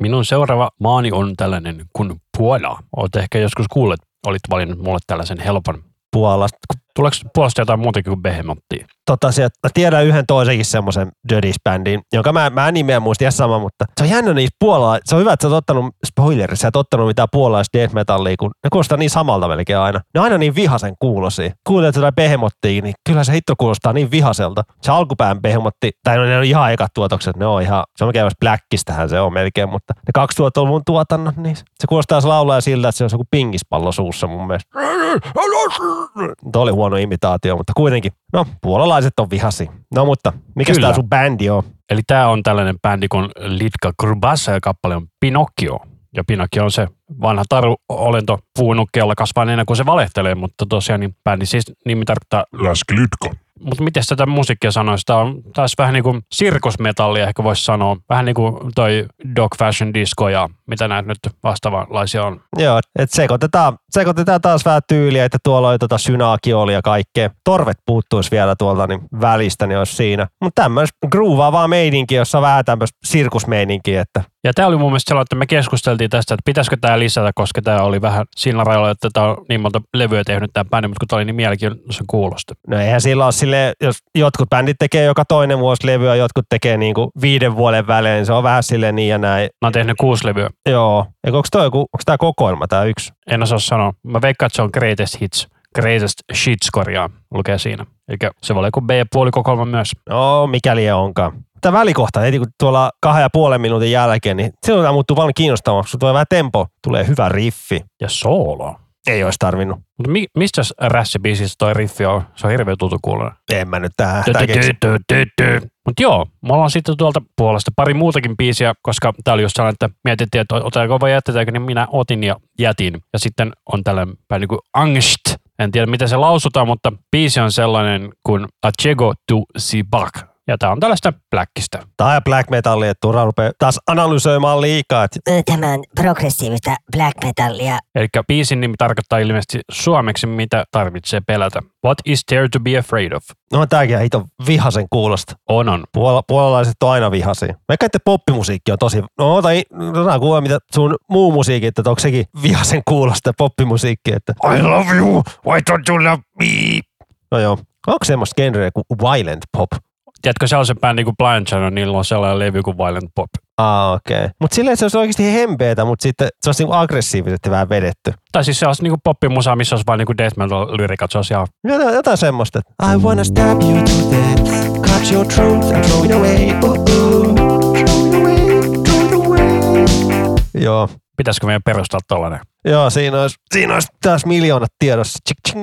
S1: minun seuraava maani on tällainen kuin Puola. Olet ehkä joskus kuullut, olit valinnut mulle tällaisen helpon.
S2: Puolasta.
S1: Tuleeko Puolasta jotain muutakin kuin Behemottia?
S2: tota, se, mä tiedän yhden toisenkin semmoisen Dödis-bändin, jonka mä, mä en nimeä muista ihan sama, mutta se on jännä niistä puolala, se on hyvä, että sä oot ottanut, spoileri, sä et ottanut mitään puolalaista death metallia, kun ne kuulostaa niin samalta melkein aina. Ne on aina niin vihasen kuulosia. Kuuntelet jotain Behemottia, niin kyllä se hitto kuulostaa niin vihaselta. Se alkupään Behemotti, tai no, ne on ihan ekat tuotokset, ne on ihan, se on melkein Blackistähän se on melkein, mutta ne 2000-luvun tuotannot, niin se kuulostaa se laulaa siltä, että se on joku pingispallo suussa mun mielestä. Tuo oli huono imitaatio, mutta kuitenkin. No, puolalaiset on vihasi. No mutta, mikä tämä sun bändi on?
S1: Eli tämä on tällainen bändi kuin Litka Grubassa ja kappale on Pinocchio. Ja Pinocchio on se vanha taru-olento puunukkeella kasvaa ennen kuin se valehtelee, mutta tosiaan niin bändi siis nimi tarkoittaa
S3: Läsklytko.
S1: Mutta miten tätä musiikkia sanoisi? Tämä on taas vähän niin kuin sirkusmetallia ehkä voisi sanoa. Vähän niin kuin toi Dog Fashion Disco ja mitä näitä nyt vastaavanlaisia on.
S2: Joo, että sekoitetaan, sekoitetaan taas vähän tyyliä, että tuolla oli tota synaakioli ja kaikkea. Torvet puuttuisi vielä tuolta niin välistä, niin olisi siinä. Mutta tämmöistä groovaavaa meininki, jossa on vähän tämmöistä sirkusmeininkiä, että
S1: Ja tämä oli mun mielestä sellainen, että me keskusteltiin tästä, että pitäisikö tämä lisätä, koska tämä oli vähän siinä rajalla, että tämä on niin monta levyä tehnyt tämä bändi, mutta kun tämä oli niin mielenkiintoisen kuulosta.
S2: no eihän sillä ole silleen, jos jotkut bändit tekee joka toinen vuosi levyä, jotkut tekee niinku viiden vuoden välein, niin se on vähän silleen niin ja näin.
S1: Mä oon tehnyt kuusi levyä.
S2: Joo, eikö onko toi onko tämä kokoelma tämä yksi?
S1: En osaa sanoa. Mä veikkaan, että se on Greatest Hits. Greatest Shits korjaa, lukee siinä. Eli se voi olla joku B-puolikokoelma myös.
S2: No, mikäli onkaan. Tämä välikohta, heti kun tuolla kahden ja puolen minuutin jälkeen, niin silloin tämä muuttuu vaan kiinnostavaksi. Kun tulee vähän tempo, tulee hyvä riffi.
S1: Ja soolo.
S2: Ei olisi tarvinnut.
S1: Mutta mi- mistä rässibiisissä toi riffi on? Se on hirveän tuttu kuulonen.
S2: En mä nyt tähän.
S1: Mutta joo, me ollaan sitten tuolta puolesta pari muutakin biisiä, koska tää oli just sellainen, että mietittiin, että otetaanko vai jätetäänkö, niin minä otin ja jätin. Ja sitten on tällainen päin niin kuin Angst. En tiedä, miten se lausutaan, mutta biisi on sellainen kuin Achego tu Sibak. Ja tää on tällaista blackista.
S2: Tää on black metalli, että Tura rupeaa taas analysoimaan liikaa. Että
S4: Tämä on progressiivista black metallia.
S1: Eli biisin nimi tarkoittaa ilmeisesti suomeksi, mitä tarvitsee pelätä. What is there to be afraid of?
S2: no tääkin on hito vihasen kuulosta.
S1: On, on.
S2: Puola, puolalaiset on aina vihaisia. Vaikka että poppimusiikki on tosi... No ota, ota kuulla, mitä sun muu musiikki, että onko sekin vihasen kuulosta poppimusiikki, että I love you, why don't you love me? No joo. Onko semmoista genreä kuin violent pop?
S1: Tiedätkö, se on se bändi kuin Blind Channel, niillä on sellainen levy kuin Violent Pop.
S2: Ah, okei. Okay. Mutta silleen se olisi oikeasti hempeetä, mutta sitten se olisi niinku aggressiivisesti vähän vedetty.
S1: Tai siis se olisi niinku poppimusa, missä olisi vain niinku death metal lyrikat, se olisi ihan
S2: Jotain, jotain semmoista. I wanna stab you to death, cut your throat and throw it away. Ooh, ooh. Throw it away, throw it away. Joo.
S1: Pitäisikö meidän perustaa tollanen?
S2: Joo, siinä olisi, siinä olisi taas miljoonat tiedossa. Tsk, tsk.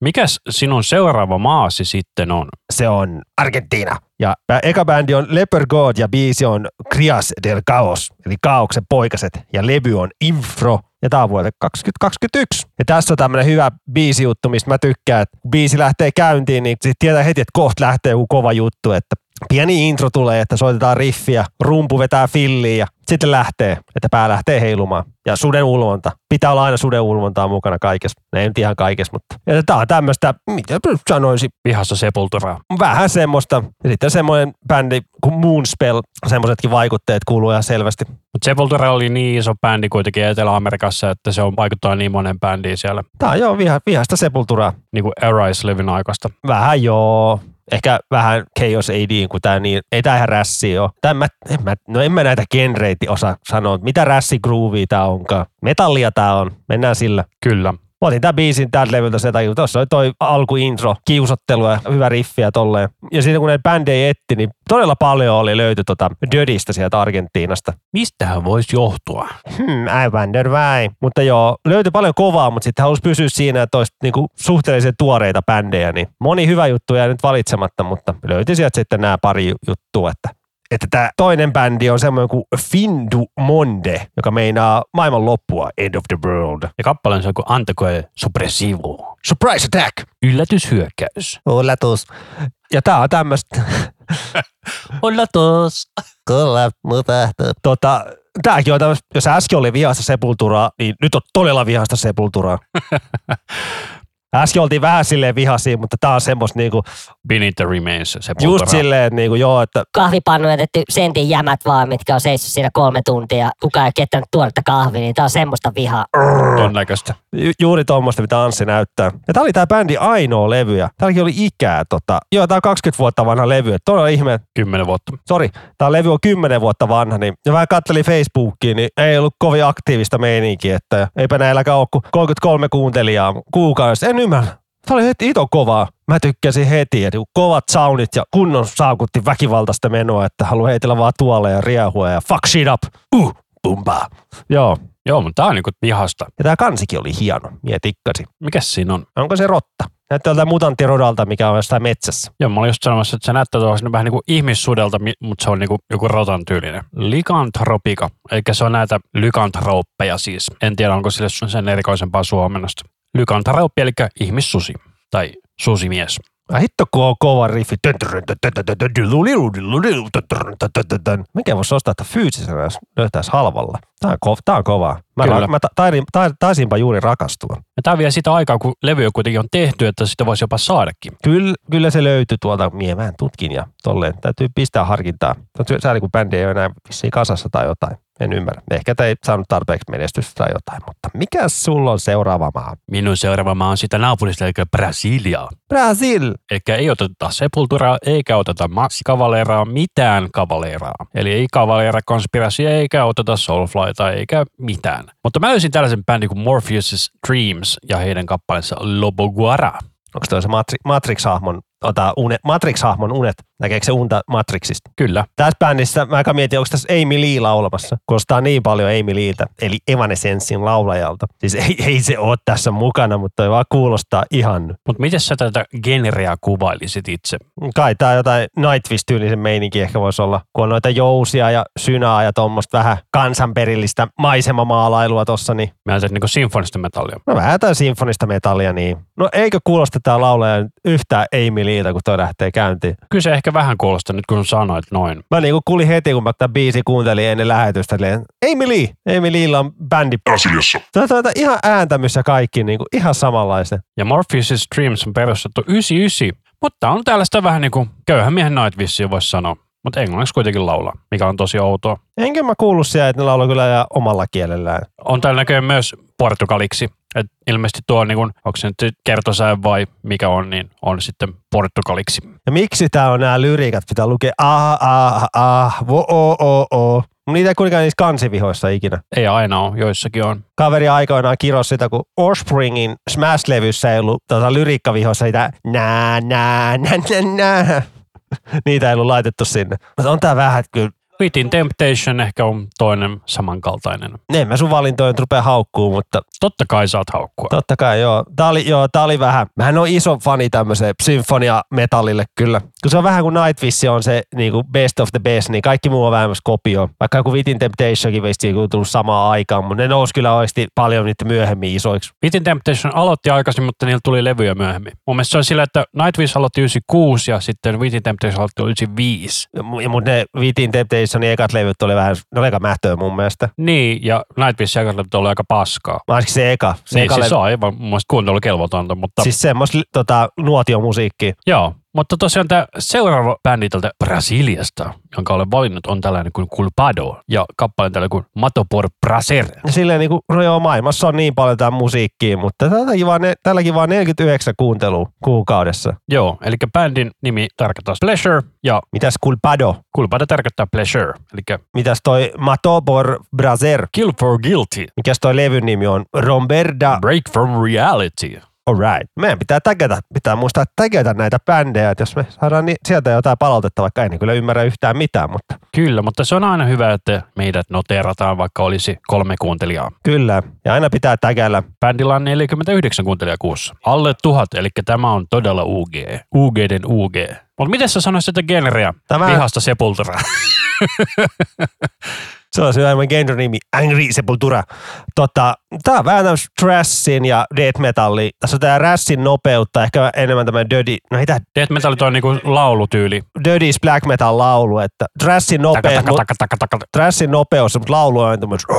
S1: Mikäs sinun seuraava maasi sitten on?
S2: Se on Argentiina. Ja eka bändi on Leper God ja biisi on Crias del Caos, eli Kaauksen poikaset. Ja levy on Infro. Ja tää on vuodelta 2021. Ja tässä on tämmönen hyvä biisijuttu, mistä mä tykkään, että kun biisi lähtee käyntiin, niin sit tietää heti, että kohta lähtee joku kova juttu, että pieni intro tulee, että soitetaan riffiä, rumpu vetää filliä ja sitten lähtee, että pää lähtee heilumaan. Ja suden ulvonta. Pitää olla aina suden ulvontaa mukana kaikessa. Ne ei nyt ihan kaikessa, mutta ja tää on tämmöistä, mitä sanoisin,
S1: Vihassa sepulturaa.
S2: vähän semmoista. Ja sitten semmoinen bändi kuin Moonspell, semmoisetkin vaikutteet kuuluu ihan selvästi.
S1: Mutta Sepultura oli niin iso bändi kuitenkin Etelä-Amerikassa, että se on vaikuttaa niin monen bändiin siellä.
S2: Tää on joo viha, vihasta sepulturaa.
S1: Niin kuin Arise Livin aikaista.
S2: Vähän joo. Ehkä vähän Chaos AD, kun tää niin, ei tää ihan rässi ole. Tää mä, en mä, no en mä näitä genreitä osaa sanoa, mitä rässi groovia tää onkaan. Metallia tää on, mennään sillä.
S1: Kyllä.
S2: Mä otin tämän biisin tältä levyltä se takia, tuossa oli toi alkuintro, kiusottelu ja hyvä riffi ja tolleen. Ja sitten kun ne bändejä etti, niin todella paljon oli löyty tota Dödistä sieltä Argentiinasta.
S1: Mistähän voisi johtua?
S2: Hmm, I wonder why. Mutta joo, löytyi paljon kovaa, mutta sitten halusi pysyä siinä, että olisi niinku suhteellisen tuoreita bändejä. Niin moni hyvä juttu jää nyt valitsematta, mutta löytyi sieltä sitten nämä pari juttua, että että tämä toinen bändi on semmoinen kuin Findu Monde, joka meinaa maailman loppua, End of the World.
S1: Ja kappaleen se on kuin Antekoe Suppressivo.
S2: Surprise attack!
S1: Yllätyshyökkäys.
S2: Ulatus. Ja tää on tämmöistä,
S1: Yllätys.
S2: Kyllä, mutta tota, tääkin on tämmöistä, jos äsken oli vihasta sepulturaa, niin nyt on todella vihasta sepulturaa. äsken oltiin vähän silleen vihaisia, mutta tää on semmoista niinku,
S1: Beneath the Remains Sepultura.
S2: just silleen, että niinku, joo, että
S4: Kahvipannu jätetty sentin jämät vaan, mitkä on seissyt siinä kolme tuntia. Kukaan ei kettänyt tuoretta kahvia, niin tää on semmoista vihaa.
S1: Ton näköistä.
S2: ju- juuri tuommoista, mitä Anssi näyttää. Ja tää oli tää bändi ainoa levy, ja täälläkin oli ikää, tota, joo, tää on 20 vuotta vanha levy, että todella ihme,
S1: Kymmenen vuotta.
S2: sori, tämä levy on 10 vuotta vanha, niin ja vähän kattelin Facebookiin, niin ei ollut kovin aktiivista meininkiä, että eipä näilläkään ole kuin 33 kuuntelijaa kuukaudessa. En ymmärrä. Tämä oli heti ito kovaa. Mä tykkäsin heti, että kovat soundit ja kunnon saakutti väkivaltaista menoa, että haluaa heitellä vaan tuolle ja riehua ja fuck shit up. Uh, bumba. Joo.
S1: Joo, mutta tää on niinku vihasta.
S2: Ja tämä kansikin oli hieno. Mie tikkasin.
S1: Mikäs siinä on?
S2: Onko se rotta? Näyttää tältä mutanttirodalta, mikä on jossain metsässä.
S1: Joo, mä olin just sanomassa, että se näyttää tuossa vähän niin kuin ihmissudelta, mi- mutta se on niin kuin joku rotan tyylinen. Lycanthropica, eli se on näitä lykantrooppeja siis. En tiedä, onko sille sen erikoisempaa suomennosta. Lykantrooppi, eli ihmissusi tai susimies.
S2: Ai hitto, on kova riffi. Mikä voisi ostaa, että fyysisenä jos löytäisi halvalla? Tää on, kov- tää on kovaa. Mä, ra- mä ta- taisinpa juuri rakastua.
S1: Ja tämä vie sitä aikaa, kun levy kuitenkin on tehty, että sitä voisi jopa saadakin.
S2: Kyllä, kyllä se löytyi tuolta, mie vähän tutkin ja tolleen. Täytyy pistää harkintaa. Sääli, kun bändi ei ole enää vissiin kasassa tai jotain. En ymmärrä. Ehkä tämä ei saanut tarpeeksi menestystä tai jotain, mutta mikä sulla on seuraava maa?
S1: Minun seuraava maa on sitä naapurista, eli Brasilia.
S2: Brasil!
S1: Eli ei oteta Sepulturaa, eikä oteta Max Cavaleraa, mitään Cavaleraa. Eli ei Cavalera Conspiracy, eikä oteta Soulflyta, eikä mitään. Mutta mä löysin tällaisen bändin kuin Morpheus' Dreams ja heidän kappaleensa Lobo Guara.
S2: Onko toi se Matri- Matrix-hahmon, ota, unet, Matrix-hahmon unet? Näkeekö se unta Matrixista?
S1: Kyllä.
S2: Tässä bändissä mä aika mietin, onko tässä Amy Lee laulamassa. Kuulostaa niin paljon Amy Leeltä, eli Evanescencein laulajalta. Siis ei, ei se ole tässä mukana, mutta toi vaan kuulostaa ihan.
S1: Mutta miten sä tätä genreä kuvailisit itse?
S2: Kai tää jotain Nightwish-tyylisen meininki ehkä voisi olla, kun on noita jousia ja synaa ja tuommoista vähän kansanperillistä maisemamaalailua tossa, niin
S1: Mä ajattelin niin sinfonista metallia.
S2: no vähän jotain sinfonista metallia, niin no eikö kuulosta tää laulaja yhtään Amy Leeltä, kun toi lähtee käyntiin.
S1: Kyllä se ehkä vähän kuulostaa nyt, kun sanoit noin.
S2: Mä niinku kuulin heti, kun mä tämän biisi kuuntelin ennen lähetystä, Amy Lee, Amy Leella on bändi.
S3: Brasiliassa.
S2: Tätä, tätä ihan ääntämys ja kaikki niinku ihan samanlaista.
S1: Ja Morpheus' Dreams on perustettu 99, mutta on tällaista vähän niin kuin köyhän miehen Nightwishia voisi sanoa. Mutta englanniksi kuitenkin laulaa, mikä on tosi outoa.
S2: Enkä mä kuullut siellä, että ne laulaa kyllä ja omalla kielellään.
S1: On täällä näköjään myös portugaliksi. Et ilmeisesti tuo, niin kuin, onko se nyt kertosäe vai mikä on, niin on sitten portugaliksi.
S2: Ja miksi tää on nämä lyriikat, pitää lukea ah, ah, ah, vo, o, o, o. Niitä ei kuitenkaan niissä kansivihoissa ikinä.
S1: Ei aina ole, joissakin on.
S2: Kaveri aikoinaan kirosi sitä, kun Offspringin Smash-levyssä ei ollut tota, lyriikkavihoissa sitä nää, nää, nää, nää, nää. Niitä ei ollut laitettu sinne. Mutta on tää vähän, että kyllä
S1: Within Temptation ehkä on toinen samankaltainen.
S2: Ne mä sun valintoja nyt rupea haukkuu, mutta
S1: Totta kai saat haukkua.
S2: totta kai joo. Tää oli, joo, tää oli vähän, mä en ole iso fani tämmöiseen symfonia-metallille kyllä. Kun se on vähän kuin Nightwish on se niin kuin best of the best, niin kaikki muu on vähän myös kopio. Vaikka joku Within Temptationkin veist on tullut samaan aikaan, mutta ne nousi kyllä oikeasti paljon niitä myöhemmin isoiksi.
S1: Within Temptation aloitti aikaisin, mutta niillä tuli levyjä myöhemmin. Mun mielestä se on sillä, että Nightwish aloitti 96 ja sitten Within Temptation aloitti 95.
S2: Mutta ne Within Temptationin ekat levyt oli vähän, ne oli aika mähtöä mun mielestä.
S1: Niin, ja Nightwish aikaisemmin oli aika paskaa.
S2: Varsinkin se eka. Se
S1: Niin,
S2: eka
S1: siis
S2: levy-
S1: se on aivan mun mielestä kuuntelukelvotonta, mutta
S2: Siis semmoista tota, nuotiomusiikkia.
S1: joo. Mutta tosiaan tämä seuraava bändi tältä Brasiliasta, jonka olen valinnut, on tällainen kuin Culpado ja kappale tällainen kuin Mato por Prazer.
S2: Silleen niin kuin, no joo, maailmassa on niin paljon tämä musiikkia, mutta tälläkin vaan, ne, tälläkin vaan 49 kuuntelua kuukaudessa.
S1: Joo, eli bändin nimi tarkoittaa Pleasure ja
S2: Mitäs Culpado?
S1: Culpado tarkoittaa Pleasure, eli
S2: Mitäs toi Matobor Brazer?
S1: Kill for Guilty,
S2: Mikäs toi levyn nimi on? Romberda.
S1: Break from Reality.
S2: Alright. Meidän pitää tägätä, pitää muistaa tägätä näitä bändejä, että jos me saadaan ni- sieltä jotain palautetta, vaikka en kyllä ymmärrä yhtään mitään, mutta
S1: Kyllä, mutta se on aina hyvä, että meidät noterataan, vaikka olisi kolme kuuntelijaa.
S2: kyllä. Ja aina pitää tägällä.
S1: Bändillä on 49 kuuntelijaa kuussa. Alle tuhat, eli tämä on todella UG. UGden UG. Mutta miten sä sanoisit sitä genreä?
S2: Tämä-
S1: Vihasta sepulturaa.
S2: Se on se aivan genre-nimi, Angry Sepultura. Tota, tää on vähän tämmöistä trashin ja death metalli. Tässä on tää rassin nopeutta, ehkä enemmän tämmöinen dirty, no ei tää
S1: Death metal on niinku laulutyyli.
S2: dirty's black metal laulu, että trashin
S1: Taka,
S2: nopeus,
S1: taka, taka, taka, taka.
S2: trashin nopeus, mutta laulu on tämmöistä,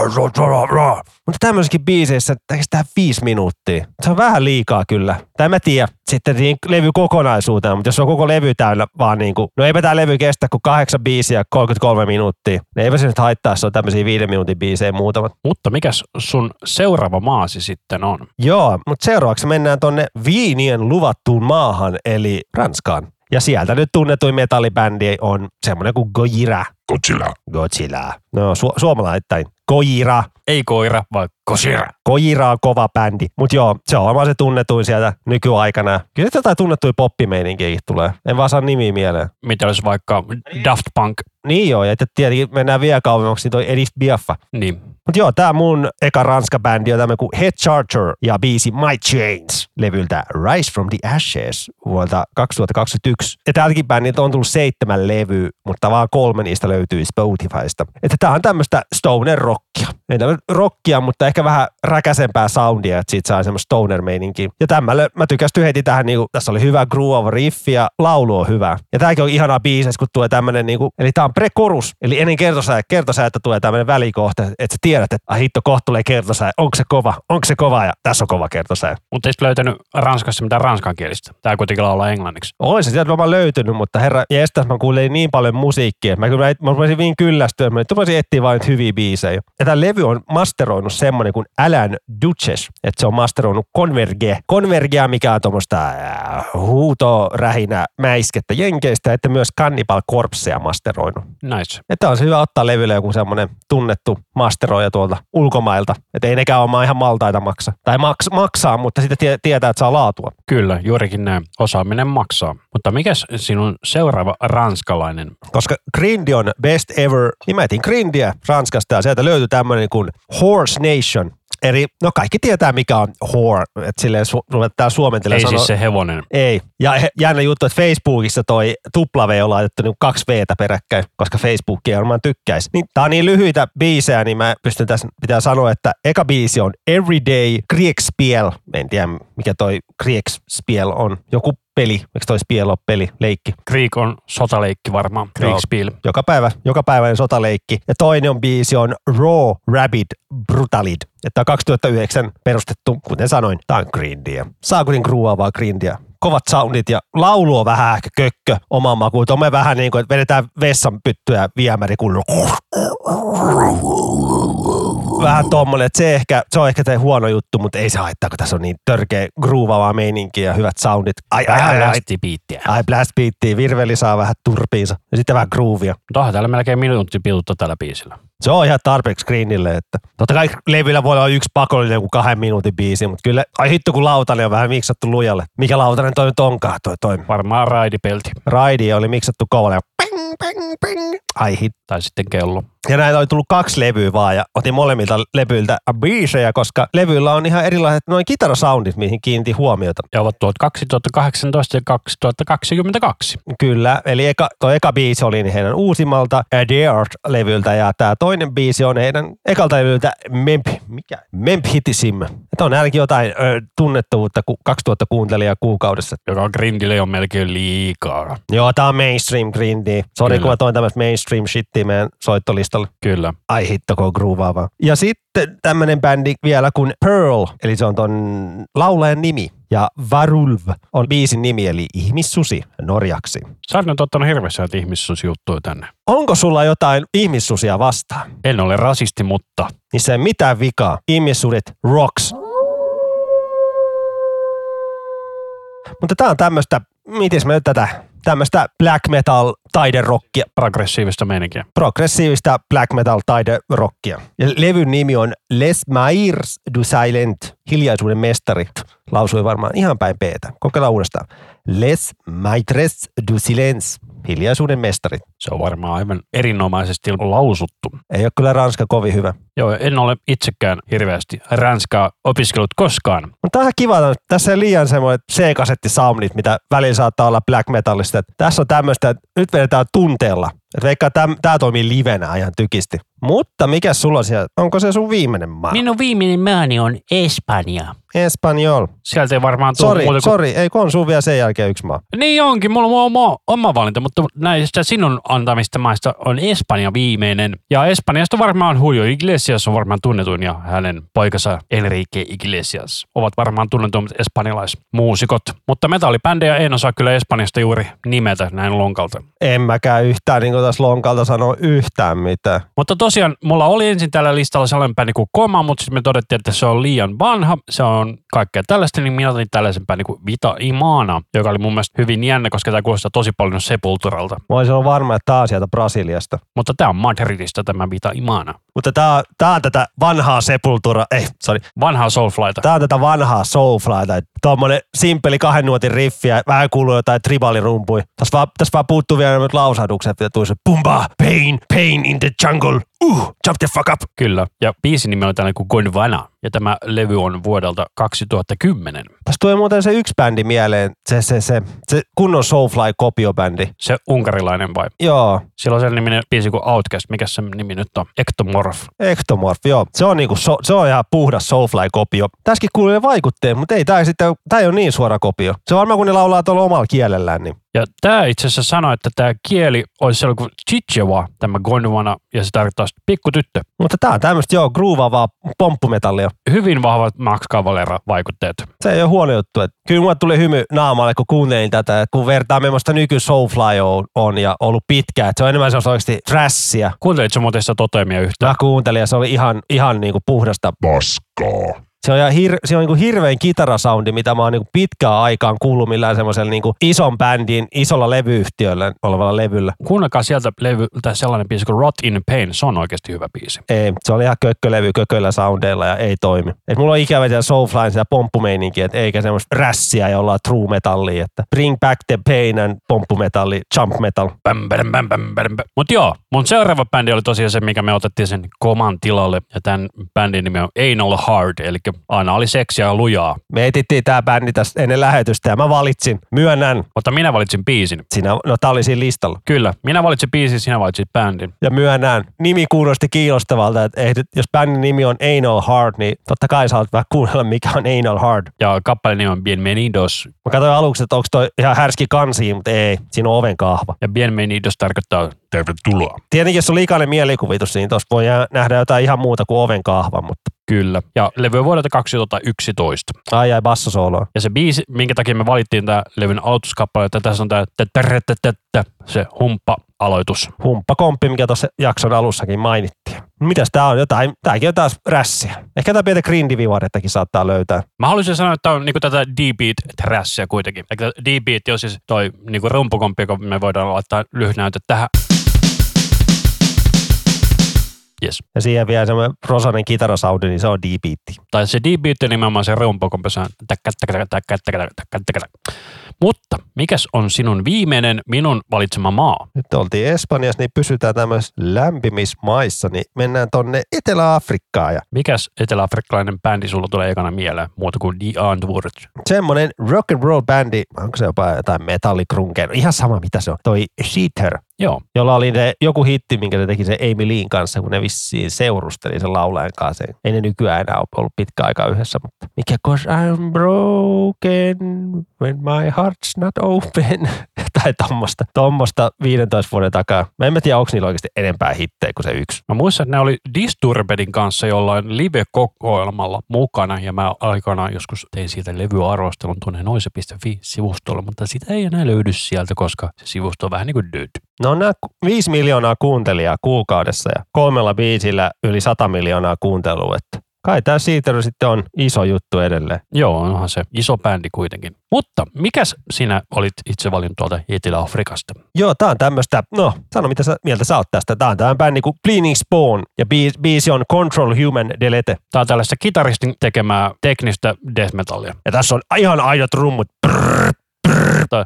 S2: mutta tämmöisessäkin biiseissä kestää viisi minuuttia. Se on vähän liikaa kyllä. Tai mä tiedä, sitten niin levy kokonaisuutena, mutta jos on koko levy täynnä vaan niin kuin, no eipä tää levy kestä kuin kahdeksan biisiä 33 minuuttia. niin Eipä se nyt haittaa, jos on tämmöisiä viiden minuutin biisejä muutamat.
S1: Mutta mikäs sun seuraava maasi sitten on?
S2: Joo, mutta seuraavaksi mennään tonne viinien luvattuun maahan, eli Ranskaan. Ja sieltä nyt tunnetuin metallibändi on semmoinen kuin Gojira.
S3: Godzilla.
S2: Godzilla. No su- suomalaittain. Gojira.
S1: Ei koira, vaan kosira.
S2: Gojira on kova bändi. Mutta joo, se on varmaan se tunnetuin sieltä nykyaikana. Kyllä sieltä jotain tunnettuja poppimeininkiä tulee. En vaan saa nimiä mieleen.
S1: Mitä olisi vaikka Daft Punk?
S2: Niin joo, ja että tietenkin mennään vielä kauemmaksi, niin toi Edith Biaffa.
S1: Niin,
S2: Mutta joo, tää mun eka ranska-bändi on tämmöinen kuin Head Charger ja biisi My Chains levyltä Rise from the Ashes vuodelta 2021. Ja tältäkin bändiltä on tullut seitsemän levyä, mutta vaan kolme niistä löytyy Spotifysta. Että tää on tämmöistä stoner rockia. Ei tämmöistä rockia, mutta ehkä vähän räkäsempää soundia, että siitä saa semmoista stoner meininkiä. Ja tämmöllä mä tykästyn heti tähän, niinku, tässä oli hyvä groove riffi ja laulu on hyvä. Ja tääkin on ihanaa biisissä, kun tulee tämmönen, niinku, eli tää on prekorus, eli ennen kertosää, kertosäätä tulee tämmönen välikohta, että sä tiedät, että ah, hitto, kohta tulee kertosää, onko se kova, onko se kova ja tässä on kova kertosää.
S1: mutta ei sit löytänyt Ranskassa mitään ranskankielistä. Tämä kuitenkin laulaa englanniksi.
S2: Olisi se sieltä varmaan löytynyt, mutta herra jestas, mä kuulin niin paljon musiikkia, että mä kyllä mä niin kyllästyä, että mä voisin etsiä vain nyt hyviä biisejä. Ja tämä levy on masteroinut semmonen kuin Alan Duches, että se on masteroinut Converge. Convergea, mikä on tuommoista äh, huuto, rähinä, mäiskettä jenkeistä, että myös Cannibal Corpsea masteroinut.
S1: Nice.
S2: Että on se hyvä ottaa levylle joku semmoinen tunnettu masteroija tuolta ulkomailta. Että ei nekään ole ihan maltaita maksa. Tai maks, maksaa, mutta sitten tie, tietää, että saa laatua.
S1: Kyllä, juurikin näin. Osaaminen maksaa. Mutta mikäs sinun seuraava ranskalainen?
S2: koska Grindi on best ever. Niin mä etin Grindiä Ranskasta ja sieltä löytyi tämmöinen kuin Horse Nation. Eli no kaikki tietää mikä on whore, että silleen su- ruvetaan suomentelemaan
S1: Ei
S2: sanoa.
S1: siis se hevonen.
S2: Ei. Ja he- jännä juttu, että Facebookissa toi tupla V on laitettu niin kaksi Vtä peräkkäin, koska Facebookia varmaan tykkäisi. Niin, tää on niin lyhyitä biisejä, niin mä pystyn tässä, pitää sanoa, että eka biisi on Everyday Kriegspiel. En tiedä, mikä toi Kriegspiel on. Joku peli. Eikö toi Spiel ole peli, leikki?
S1: Krieg on sotaleikki varmaan. Kriegspiel.
S2: Joka päivä, joka päiväinen sotaleikki. Ja toinen on biisi on Raw Rabbit Brutalid. Että on 2009 perustettu, kuten sanoin, tää on grindiä. Saakutin gruuavaa grindiä. Kovat soundit ja laulu on vähän ehkä kökkö oman makuun. Tuomme vähän niin kuin, että vedetään vessanpyttyä viemäri kun Vähän tommonen, että se, ehkä, se on ehkä se huono juttu, mutta ei se haittaa, kun tässä on niin törkeä gruuvavaa meininkiä ja hyvät soundit. Ai, ai, ai, ai,
S1: Lähti biittiä.
S2: ai blast beattiä, virveli saa vähän turpiinsa ja sitten vähän groovia.
S1: Mutta onhan täällä melkein minuutti pilutta tällä biisillä.
S2: Se on ihan tarpeeksi screenille, että totta kai levyllä voi olla yksi pakollinen kuin kahden minuutin biisi, mutta kyllä, ai hitto kun lautanen on vähän miksattu lujalle. Mikä lautanen toi nyt onkaan toi, toi
S1: Varmaan raidipelti.
S2: Raidi oli miksattu kovalle. Ping, bang, bang. Ai hit.
S1: Tai sitten kello.
S2: Ja näitä oli tullut kaksi levyä vaan ja otin molemmilta levyiltä biisejä, koska levyillä on ihan erilaiset noin kitarasoundit, mihin kiinti huomiota.
S1: Ja ovat tuot 2018 ja 2022.
S2: Kyllä, eli eka, toi eka biisi oli niin heidän uusimmalta Dared-levyltä ja tämä toinen biisi on heidän ekalta levyltä Memp, mikä? Memphitisim. Että on ainakin jotain ö, tunnettavuutta ku, 2000 kuuntelijaa kuukaudessa.
S1: Joka Grindille on melkein liikaa.
S2: Joo, tää on mainstream grindi. Sori, kun mä toin tämmöistä mainstream shittiä meidän soittolistalle.
S1: Kyllä.
S2: Ai hitto, kun on groovaavaa. Ja sitten tämmönen bändi vielä kuin Pearl, eli se on ton laulajan nimi. Ja Varulv on biisin nimi, eli ihmissusi norjaksi.
S1: Sä oot nyt ottanut hirveästi näitä ihmissuusjuttuja tänne.
S2: Onko sulla jotain ihmissusia vastaan?
S1: En ole rasisti, mutta
S2: Niissä ei mitään vikaa. Ihmissudet rocks. Mutta tää on tämmöistä, miten mä nyt tätä, tämmöistä black metal taiderockia,
S1: progressiivista meininkiä.
S2: progressiivista black metal taiderockia. Ja levyn nimi on Les Mairs du Silent, hiljaisuuden mestari. Lausui varmaan ihan päin peetä. Kokeillaan uudestaan. Les Maitres du Silence, hiljaisuuden mestari.
S1: Se on varmaan aivan erinomaisesti lausuttu.
S2: Ei ole kyllä ranska kovin hyvä.
S1: Joo, en ole itsekään hirveästi ranskaa opiskellut koskaan.
S2: Mutta tämä on kiva, että tässä ei liian semmoinen C-kasetti soundit, mitä välillä saattaa olla black metallista. Tässä on tämmöistä, että nyt vedetään tunteella. Että veikkaa, tämä toimii livenä ihan tykisti. Mutta mikä sulla on siellä? Onko se sun viimeinen maa?
S1: Minun viimeinen maani on Espanja.
S2: Espanjol.
S1: Sieltä ei varmaan tule
S2: Sori,
S1: muuta kuin...
S2: sori, ei kun on sun vielä sen jälkeen yksi maa.
S1: Niin onkin, mulla on oma, oma valinta, mutta näistä sinun antamista maista on Espanja viimeinen. Ja Espanjasta varmaan Julio Iglesias on varmaan tunnetuin ja hänen poikansa Enrique Iglesias ovat varmaan tunnetummat espanjalaismuusikot. Mutta metallibändejä en osaa kyllä Espanjasta juuri nimetä näin lonkalta.
S2: En mäkään yhtään, niin kuin tässä lonkalta sanoa yhtään mitään.
S1: Mutta tosiaan, mulla oli ensin tällä listalla sellainen bändi kuin Koma, mutta sitten me todettiin, että se on liian vanha, se on kaikkea tällaista, niin minä otin tällaisen bändin kuin Vita Imana, joka oli mun mielestä hyvin jännä, koska tämä kuulostaa tosi paljon Sepulturalta.
S2: Mä olisin ollut varma, että tää on sieltä Brasiliasta.
S1: Mutta tämä on Madridista tämä Vita Imana.
S2: Mutta tää, tää on tätä vanhaa sepultura, ei, sorry,
S1: Vanhaa Soulflyta.
S2: Tää on tätä vanhaa soulflyta. Tuommoinen simppeli kahden nuotin riffi ja vähän kuuluu jotain tribalirumpuja. Tässä vaan, tässä vaan puuttuu vielä nyt lausahdukset, että tulisi pumba, pain, pain in the jungle, uh, jump the fuck up.
S1: Kyllä. Ja biisin nimi on tällainen kuin Gondwana. Ja tämä levy on vuodelta 2010.
S2: Tässä tulee muuten se yksi bändi mieleen, se, se, se, se kunnon Soulfly-kopiobändi.
S1: Se unkarilainen vai?
S2: Joo,
S1: Sillä on sen niminen biisi kuin Outcast. Mikä se nimi nyt on? Ectomorph.
S2: Ectomorph, joo. Se on, niinku, so, se on ihan puhdas Soulfly-kopio. Tässäkin kuuluu ne vaikutteet, mutta ei, ei, sitten, tää ei ole niin suora kopio. Se on varmaan, kun ne laulaa tuolla omalla kielellään, niin
S1: Ja tämä itse asiassa sanoi, että tämä kieli olisi sellainen kuin Chichewa, tämä Gondwana, ja se tarkoittaa pikkutyttö.
S2: mutta tää on tämmöistä, joo, groovaavaa pomppumetallia.
S1: Hyvin vahvat Max Cavalera-vaikutteet.
S2: Se ei ole huono juttu. Et kyllä mulle tuli hymy naamalle, kun kuuntelin tätä, että kun vertaa millaista nyky Soulfly on, on ja ollut pitkä, että se on enemmän se oikeasti trashia.
S1: Kuuntelitko muuten sitä totemia yhtään?
S2: Mä kuuntelin ja se oli ihan, ihan niinku puhdasta.
S3: Paskaa.
S2: Se on, hir, se on niinku hirvein kitarasoundi, mitä mä oon niinku pitkään aikaan kuullut millään semmoisella niinku ison bändin, isolla levyyhtiöllä olevalla levyllä.
S1: Kuunnelkaa sieltä levyltä sellainen biisi kuin Rot in Pain. Se on oikeasti hyvä biisi.
S2: Ei, se oli ihan kökkölevy kököillä soundeilla ja ei toimi. Et mulla on ikävä siellä Soulflyn sitä pomppumeininki, et eikä semmoista rässiä, jolla on true metallia. Että bring back the pain and pomppumetalli, jump metal.
S1: Bäm, bäm, bäm, bäm, bäm, bäm. Mut joo, mun seuraava bändi oli tosiaan se, mikä me otettiin sen koman tilalle. Ja tämän bändin nimi on Anal Hard, eli aina oli seksiä ja lujaa.
S2: Me etittiin tää bändi tästä ennen lähetystä ja mä valitsin, myönnän,
S1: Mutta minä valitsin biisin.
S2: sinä, no tää oli siinä listalla.
S1: Kyllä, minä valitsin biisin, sinä valitsit bändin.
S2: Ja myönnän, nimi kuulosti kiinnostavalta, että jos bändin nimi on Anal Hard, niin totta kai sä vähän kuunnella, mikä on Anal Hard.
S1: Ja kappaleen nimi on Bienvenidos.
S2: Mä katsoin aluksi, että onko toi ihan härski kansi, mutta ei, siinä on oven kahva.
S1: Ja Bienvenidos tarkoittaa
S3: Tervetuloa.
S2: Tietenkin, jos on liikainen mielikuvitus, niin tuossa voi nähdä jotain ihan muuta kuin oven kahva, mutta
S1: kyllä. Ja levy on vuodelta 2011.
S2: ai ai bassosooloa.
S1: Ja se biisi, minkä takia me valittiin tämä levyn aloituskappale, että tässä on tämä se humppa-aloitus.
S2: Humppakomppi, mikä tuossa jakson alussakin mainittiin. Mitäs tää on? Jotain, tääkin on taas rässiä. Ehkä tää pientä grindivivarettakin saattaa löytää.
S1: Mä haluaisin sanoa, että tämä on niinku tätä D-beat trashia kuitenkin. Eli D-beat on siis toi niinku rumpukomppi, joka me voidaan laittaa lyhnäytä tähän. Yes.
S2: Ja siihen vielä semmoinen prosainen kitarasound, niin se on deep beat.
S1: Tai se deep beat on nimenomaan se rumpo, kun pesään. Mutta mikäs on sinun viimeinen minun valitsema maa?
S2: Nyt oltiin Espanjassa, niin pysytään tämmöisissä lämpimismaissa, niin mennään tonne Etelä-Afrikkaan. Ja
S1: Mikäs eteläafrikkalainen bändi sulla tulee ekana mieleen, muuta kuin The Antwoord?
S2: semmoinen rock and roll bändi, onko se jopa jotain metallikrunkeja, ihan sama mitä se on, toi Sheether,
S1: Joo,
S2: jolla oli ne, joku hitti, minkä ne teki se Amy Leen kanssa, kun ne vissiin seurusteli sen laulajan kanssa. Ei ne nykyään enää ole ollut pitkä aikaa yhdessä, mutta mikä cause I'm broken when my heart's not open. tai tommosta, tommosta 15 vuoden takaa. Mä en mä tiedä, onko niillä oikeasti enempää hittejä kuin se yksi.
S1: Mä muistan, että ne oli Disturbedin kanssa jollain live-kokoelmalla mukana, ja mä aikanaan joskus tein siitä levyarvostelun tuonne noise.fi-sivustolle, mutta sitä ei enää löydy sieltä, koska se sivusto on vähän niin kuin dead.
S2: No on nämä 5 miljoonaa kuuntelijaa kuukaudessa ja kolmella biisillä yli 100 miljoonaa kuuntelua, että kai tämä siitä sitten on iso juttu edelleen.
S1: Joo, onhan se iso bändi kuitenkin. Mutta mikäs sinä olit itse valinnut tuolta Etelä-Afrikasta?
S2: Joo, tää on tämmöistä, no sano mitä sä, mieltä sä oot tästä. Tää on tämmöinen bändi kuin Bleeding Spawn ja biisi, biisi on Control Human Delete.
S1: Tämä on tällaista kitaristin tekemää teknistä death metallia.
S2: Ja tässä on ihan aidot rummut.
S1: Tai-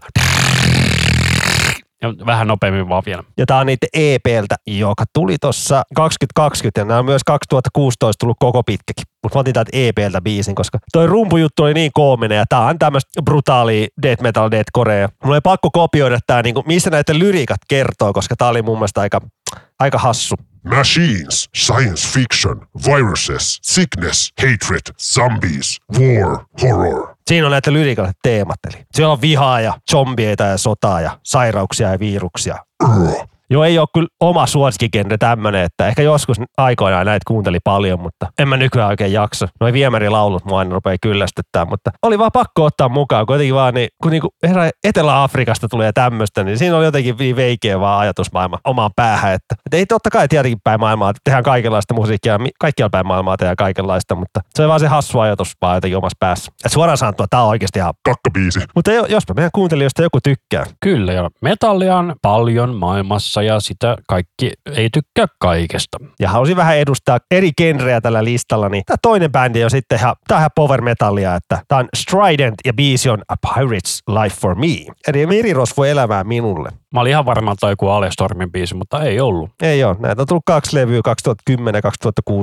S1: Ja vähän nopeammin vaan vielä.
S2: Ja tää on niiden EPltä, joka tuli tuossa 2020 ja nämä on myös 2016 tullut koko pitkäkin. Mutta mä otin täältä EPltä biisin, koska toi rumpujuttu oli niin koominen ja tää on tämmöistä brutaalia death metal, death korea. Mulla oli pakko kopioida tää, niinku, missä näiden lyriikat kertoo, koska tää oli mun mielestä aika, aika hassu.
S3: Machines, science fiction, viruses, sickness, hatred, zombies, war, horror.
S2: Siinä on näitä lyriikalliset teemat. Eli siellä on vihaa ja zombieita ja sotaa ja sairauksia ja viruksia.
S3: Ugh.
S2: Joo, ei ole kyllä oma suosikkigenre tämmönen, että ehkä joskus aikoinaan näitä kuunteli paljon, mutta en mä nykyään oikein jaksa. Noi viemärilaulut mua aina rupeaa kyllästyttää, mutta oli vaan pakko ottaa mukaan, kuitenkin vaan niin, kun niinku Etelä-Afrikasta tulee tämmöistä, niin siinä on jotenkin niin veikeä vaan ajatusmaailma omaan päähän, että, että ei totta kai tietenkin päin maailmaa, että tehdään kaikenlaista musiikkia, kaikkialla päin maailmaa tehdään kaikenlaista, mutta se on vaan se hassu ajatus vaan jotenkin omassa päässä. Et suoraan sanottuna, tämä on oikeasti ihan
S3: Kakkabiisi.
S2: mutta jo- jospa meidän kuuntelijoista joku tykkää.
S1: Kyllä, ja metallia on paljon maailmassa ja sitä kaikki ei tykkää kaikesta.
S2: ja halusin vähän edustaa eri genrejä tällä listalla, niin tämä toinen bändi on sitten ihan, on ihan power metallia, että tämä on Strident ja biisi on A Pirate's Life for Me. Eli merirosvo elämää minulle.
S1: Mä olin ihan varma, että joku Alestormin biisi, mutta ei ollut.
S2: Ei ole, näitä on tullut kaksi levyä 2010-2016.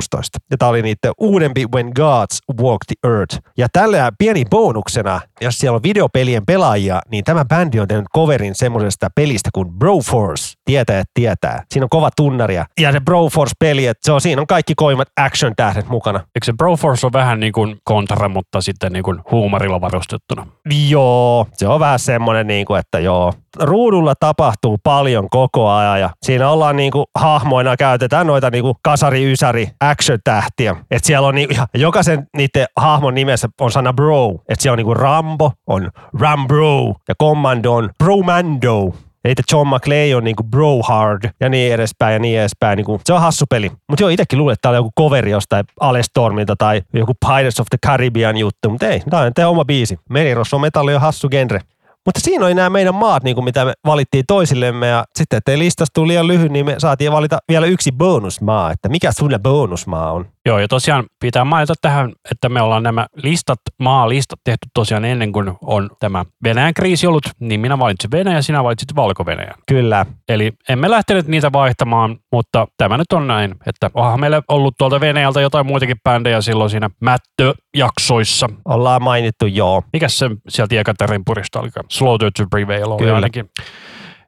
S2: Ja tämä oli niiden uudempi When Gods Walk the Earth. Ja tällä pieni bonuksena, jos siellä on videopelien pelaajia, niin tämä bändi on tehnyt coverin semmoisesta pelistä kuin Broforce. Tietää, että tietää. Siinä on kova tunnaria. Ja se Broforce-peli, että se on, siinä on kaikki koimat action-tähdet mukana.
S1: Eikö se Broforce on vähän niin kuin kontra, mutta sitten niin kuin huumorilla varustettuna?
S2: Joo, se on vähän semmoinen, niin kuin, että joo. Ruudulla tapahtuu paljon koko ajan ja siinä ollaan niin kuin, hahmoina, käytetään noita niin kuin kasari, ysäri, action-tähtiä. Et siellä on niin, ja jokaisen niiden hahmon nimessä on sana bro. Et siellä on niin kuin Rambo, on Rambro ja Commando on Bromando. Eli John McClay on niinku bro hard ja niin edespäin ja niin edespäin. Niinku, se on hassu peli. Mutta joo, itsekin luulen, että tää oli joku coveri jostain Alestormilta tai joku Pirates of the Caribbean juttu. Mutta ei, tää on oma biisi. Merirosvo metalli on hassu genre. Mutta siinä oli nämä meidän maat, niin kuin mitä me valittiin toisillemme. Ja sitten, ettei listasta tule liian lyhyt, niin me saatiin valita vielä yksi bonusmaa. Että mikä sulle bonusmaa on?
S1: Joo, ja tosiaan pitää mainita tähän, että me ollaan nämä listat, maalistat tehty tosiaan ennen kuin on tämä Venäjän kriisi ollut, niin minä valitsin Venäjä, sinä valitsit valko-Venäjän.
S2: Kyllä.
S1: Eli emme lähteneet niitä vaihtamaan, mutta tämä nyt on näin, että onhan meillä ollut tuolta Venäjältä jotain muitakin bändejä silloin siinä mättöjaksoissa.
S2: Ollaan mainittu, joo.
S1: Mikäs se sieltä Jekaterin purista oli? Slaughter to Prevail oli
S2: Kyllä.
S1: ainakin.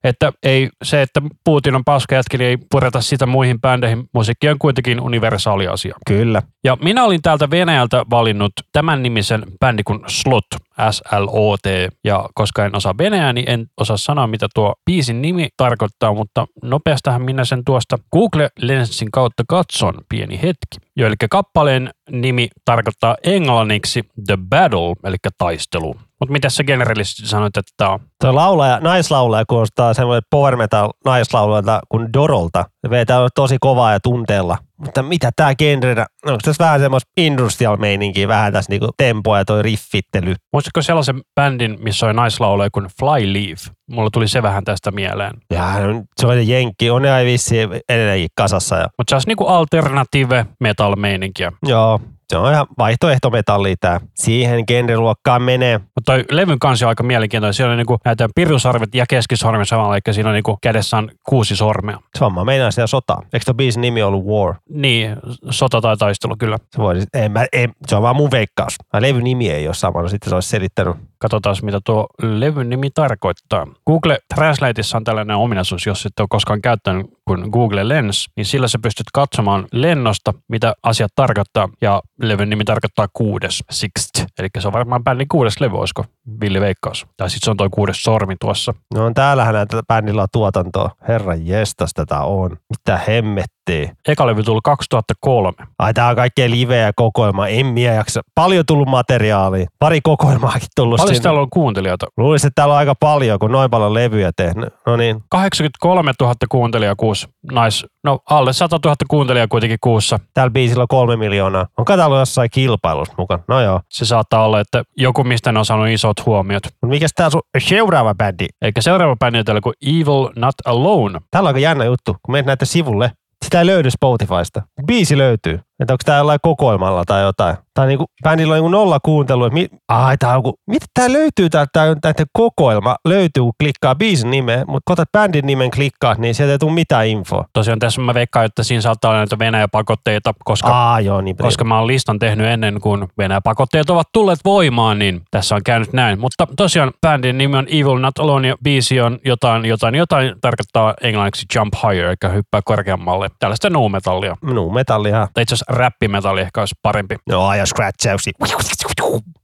S1: Että ei, se, että Putin on paska jätki, niin ei pureta sitä muihin bändeihin. Musiikki on kuitenkin universaali asia.
S2: Kyllä.
S1: Ja minä olin täältä Venäjältä valinnut tämän nimisen bändi kuin Slot, S-L-O-T. Ja koska en osaa venäjää, niin en osaa sanoa, mitä tuo biisin nimi tarkoittaa, mutta nopeastahan minä sen tuosta Google Lensin kautta katson pieni hetki. Jo, eli kappaleen nimi tarkoittaa englanniksi The Battle, eli taistelu. Mutta mitä sä generellisesti sanoit, että tämä on?
S2: Tuo laulaja, naislaulaja kuulostaa semmoinen power metal naislaulajalta kuin Dorolta. Se vetää tosi kovaa ja tunteella. Mutta mitä tää genrenä, onko tässä vähän semmoista industrial meininkiä, vähän tässä niinku tempoa ja toi riffittely.
S1: Muistatko sellaisen bändin, missä oli naislaulaja kuin Flyleaf? mulla tuli se vähän tästä mieleen.
S2: Ja on- se on jenkki, on ne vissiin edelleenkin kasassa. Ja,
S1: Mutta se olisi niinku alternative metal meininkiä.
S2: joo, se on ihan vaihtoehtometalli tää. Siihen genreluokkaan menee.
S1: Mutta toi levyn kansi on aika mielenkiintoinen. Siellä on niinku näitä pirusarvet ja keskisormi samalla, eli siinä on niinku kädessä on kuusi sormea.
S2: Sama meinaa siellä sotaa. Eikö tuon biisin nimi ollut War?
S1: Niin, sota tai taistelu kyllä.
S2: Se, voisi, en, mä, en, se on vaan mun veikkaus. Levyn nimi ei ole sama, no sitten se olisi selittänyt.
S1: Katsotaan, mitä tuo levyn nimi tarkoittaa. Google Translateissa on tällainen ominaisuus, jos et ole koskaan käyttänyt kuin Google Lens, niin sillä sä pystyt katsomaan lennosta, mitä asiat tarkoittaa. Ja levyn nimi tarkoittaa kuudes, sixth. Eli se on varmaan bändin kuudes levy, olisiko Villi Veikkaus. Tai sitten se on toi kuudes sormi tuossa.
S2: No on täällähän näitä bändillä on tuotantoa. Herran jestas tätä on. Mitä hemmettiä.
S1: Eka levy tuli 2003.
S2: Ai tää on kaikkea liveä ja kokoelma. En minä jaksa. Paljon tullut materiaalia. Pari kokoelmaakin tullut
S1: Paljon
S2: sinne.
S1: täällä on kuuntelijoita?
S2: Luulisin, että täällä on aika paljon, kun noin paljon levyjä tehnyt. No niin,
S1: 83 000 kuuntelijaa kuussa. Nais. No alle 100 000 kuuntelijaa kuitenkin kuussa.
S2: täällä biisillä on kolme miljoonaa. On katsotaan jossain kilpailussa mukaan. No joo.
S1: Se saattaa olla, että joku mistä ne on saanut isot huomiot.
S2: Mutta mikäs tää sun seuraava bändi?
S1: Eikä seuraava bändi on täällä kuin Evil Not Alone.
S2: Täällä on aika jännä juttu, kun menet näette sivulle. Sitä ei löydy Spotifysta. Biisi löytyy. Että onko tää jollain kokoelmalla tai jotain. Tai niinku, bändillä on niinku nolla kuuntelua. että Mi- Ai, tää on joku, mitä tää löytyy täältä, tää näiden kokoelma. Löytyy, kun klikkaa biisin nimeä, mutta kun otat bändin nimen klikkaat, niin sieltä ei tule mitään infoa.
S1: Tosiaan tässä mä veikkaan, että siinä saattaa olla näitä Venäjä-pakotteita, koska,
S2: Aa, joo, niin
S1: koska mä oon listan tehnyt ennen kuin Venäjä-pakotteet ovat tulleet voimaan, niin tässä on käynyt näin. Mutta tosiaan bändin nimi on Evil Not Alone ja biisi on jotain, jotain, jotain tarkoittaa englanniksi Jump Higher, eli hyppää korkeammalle. Tällaista nu metallia.
S2: Minun metallia.
S1: Tai itse räppimetalli ehkä olisi parempi.
S2: Joo, ja scratchausi.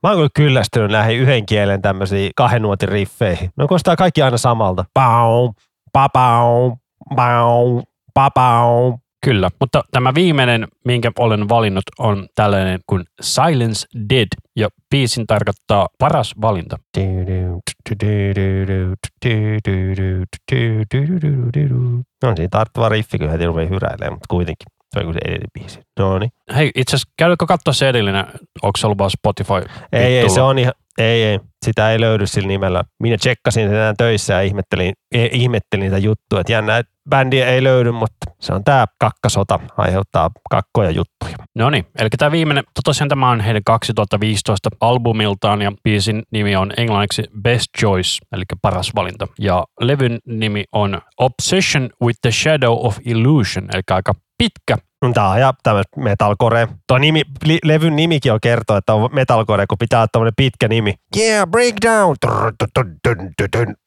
S2: Mä oon kyllä kyllästynyt näihin yhden kielen tämmöisiin kahden nuotin riffeihin. No kostaa kaikki aina samalta. Pau, papau, pau, papau.
S1: Kyllä, mutta tämä viimeinen, minkä olen valinnut, on tällainen kuin Silence Dead, ja biisin tarkoittaa paras valinta.
S2: No siinä tarttuva riffi kyllä heti rupee hyräilemään, mutta kuitenkin. Se on kuin se edellinen biisi. No niin.
S1: Hei, itse asiassa käydäänkö katsoa se edellinen, onko se ollut vaan Spotify?
S2: Ei, ei, se on ihan, ei, ei, sitä ei löydy sillä nimellä. Minä tsekkasin enää töissä ja ihmettelin, eh, ihmettelin niitä juttuja, että jännä, että bändiä ei löydy, mutta se on tämä kakkasota, aiheuttaa kakkoja juttuja.
S1: No niin, eli tämä viimeinen, tosiaan tämä on heidän 2015 albumiltaan ja biisin nimi on englanniksi Best Choice, eli paras valinta. Ja levyn nimi on Obsession with the Shadow of Illusion, eli aika pitkä.
S2: Tämä on ja tämmöistä metalcore. Tuo nimi, li, levyn nimikin on kertoo, että on metalcore, kun pitää olla tämmöinen pitkä nimi. Yeah, breakdown.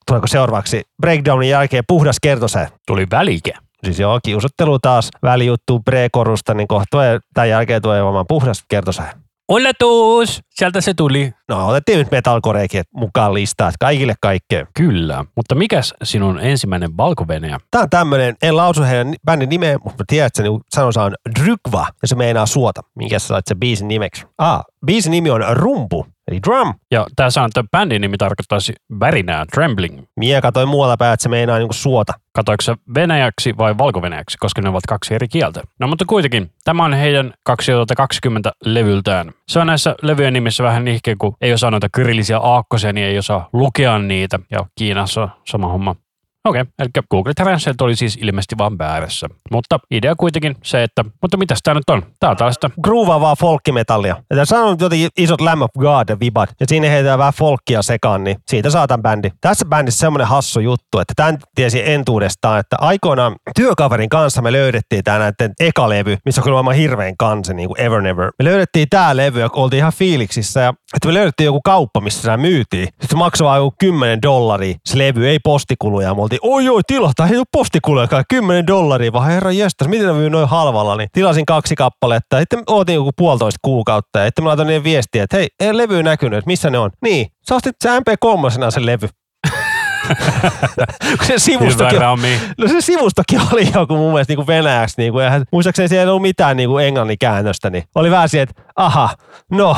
S2: Tuleeko seuraavaksi breakdownin jälkeen puhdas kertose?
S1: Tuli välike.
S2: Siis joo, kiusottelu taas, välijuttu pre-korusta, niin kohta tulee- tämän jälkeen tulee olemaan puhdas kertose.
S1: Onnettuus! Sieltä se tuli.
S2: No otettiin nyt metalcoreekin mukaan listaa, että kaikille kaikkea.
S1: Kyllä, mutta mikäs sinun ensimmäinen valkovenäjä?
S2: Tää on tämmönen, en lausu heidän bändin nimeä, mutta mä tiedän, että se niinku sanonsa on Drykva, ja se meinaa suota. Minkä sä sait sen biisin nimeksi? Ah, biisin nimi on Rumpu, eli Drum.
S1: Ja tämä sanoo, että bändin nimi tarkoittaisi värinää, trembling.
S2: Mie katoi muualla päin, että se meinaa niinku suota.
S1: Katoiko se venäjäksi vai valkovenäjäksi, koska ne ovat kaksi eri kieltä? No mutta kuitenkin, tämä on heidän 2020 levyltään. Se on näissä levyjen nimissä vähän nihkeä, kun ei osaa noita kyrillisiä aakkosia, niin ei osaa lukea niitä. Ja Kiinassa on sama homma. Okei, eli Google Translate oli siis ilmeisesti vaan väärässä. Mutta idea kuitenkin se, että, mutta mitäs tää nyt on? Tää on tällaista
S2: Groovavaa folkkimetallia. Ja tässä on jotenkin isot Lamb of God vibat, ja siinä heitetään vähän folkkia sekaan, niin siitä saatan bändi. Tässä bändissä semmoinen hassu juttu, että tämän tiesi entuudestaan, että aikoinaan työkaverin kanssa me löydettiin tämä näiden eka levy, missä on kyllä maailman hirveän kansi, niin kuin Ever Never. Me löydettiin tämä levy ja oltiin ihan fiiliksissä, ja että me löydettiin joku kauppa, missä sitä myytiin. Sitten se maksoi vain joku 10 dollaria. Se levy ei postikuluja. Me oltiin, oi oi, tilata, ei ole postikuluja, 10 dollaria, vaan herra jestas, miten ne noin halvalla, niin tilasin kaksi kappaletta. Sitten ootin joku puolitoista kuukautta, ja sitten mä laitoin niiden viestiä, että hei, ei levy näkynyt, että missä ne on. Niin, sä ostit se MP3 sen levy. Kun se sivustokin. No se sivustokin oli joku mun mielestä niin kuin venäjäksi. Niin kuin, ja muistaakseni siellä ei ollut mitään niin kuin englannin käännöstä. Niin oli vähän siihen, että aha, no,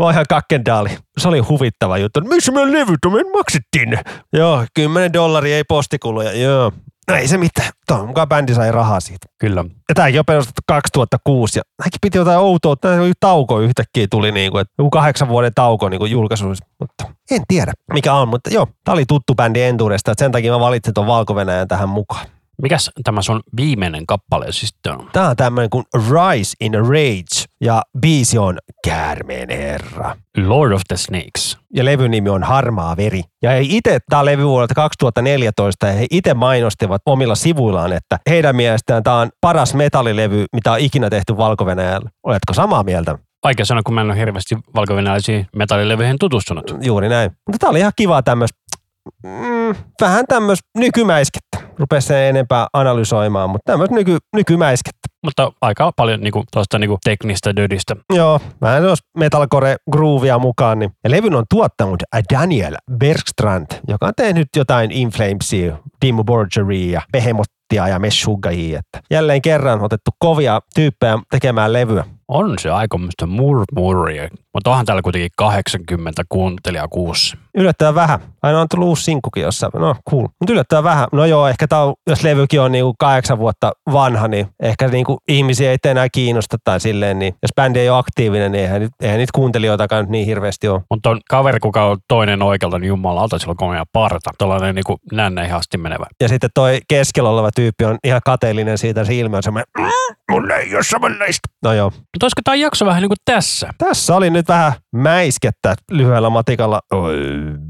S2: voi ihan kakkendaali. Se oli huvittava juttu. Missä meidän levyt on? Me maksettiin. Joo, 10 dollaria ei postikuluja. Joo. No ei se mitään. Toivon mukaan bändi sai rahaa siitä.
S1: Kyllä.
S2: Ja tämäkin on perustettu 2006 ja nämäkin piti jotain outoa. Tämä oli tauko yhtäkkiä tuli niin kuin, että joku kahdeksan vuoden tauko niin kuin julkaisuissa. Mutta en tiedä mikä on, mutta joo, tämä oli tuttu bändi että sen takia mä valitsin tuon valko tähän mukaan.
S1: Mikäs tämä sun viimeinen kappale sitten on?
S2: Tämä on tämmöinen kuin Rise in a Rage ja biisi on Käärmeen herra.
S1: Lord of the Snakes.
S2: Ja levyn nimi on Harmaa veri. Ja he itse, tämä levy vuodelta 2014 ja he itse mainostivat omilla sivuillaan, että heidän mielestään tämä on paras metallilevy, mitä on ikinä tehty valko -Venäjällä. Oletko samaa mieltä?
S1: Vaikea sanoa, kun mä en ole hirveästi valko metallilevyihin tutustunut.
S2: Juuri näin. Mutta tämä oli ihan kiva tämmöistä, mm, vähän tämmöistä nykymäiskettä. Rupesi sen enempää analysoimaan, mutta tämmöistä nyky, nykymäiskettä.
S1: Mutta aika paljon niinku, tuosta niinku teknistä dödistä.
S2: Joo, vähän tuossa metalcore groovia mukaan. Niin. Ja levyn on tuottanut Daniel Bergstrand, joka on tehnyt jotain Inflamesia, Dimmu Borgeria ja Behemottia ja Meshuggahia. Että jälleen kerran otettu kovia tyyppejä tekemään levyä.
S1: On se aikamoista murmuria, mutta onhan täällä kuitenkin 80 kuuntelijaa kuussa.
S2: Yllättävän vähän. Aina on tullut uusi sinkkukin jossain. No cool. Mutta yllättävän vähän. No joo, ehkä tää on, jos levykin on niinku kahdeksan vuotta vanha, niin ehkä niinku ihmisiä ei enää kiinnosta tai silleen. Niin jos bändi ei ole aktiivinen, niin eihän, eihän niitä kuuntelijoitakaan nyt niin hirveästi ole.
S1: Mutta on kaveri, kuka on toinen oikealta, niin jumalauta, sillä on komea parta. Tuollainen niinku nänne ihan asti menevä.
S2: Ja sitten toi keskellä oleva tyyppi on ihan kateellinen siitä, se ilme on semmoinen, mulla ei ole samanlaista. No joo.
S1: Mutta olisiko tämä jakso vähän niin kuin tässä?
S2: Tässä oli nyt vähän mäiskettä lyhyellä matikalla.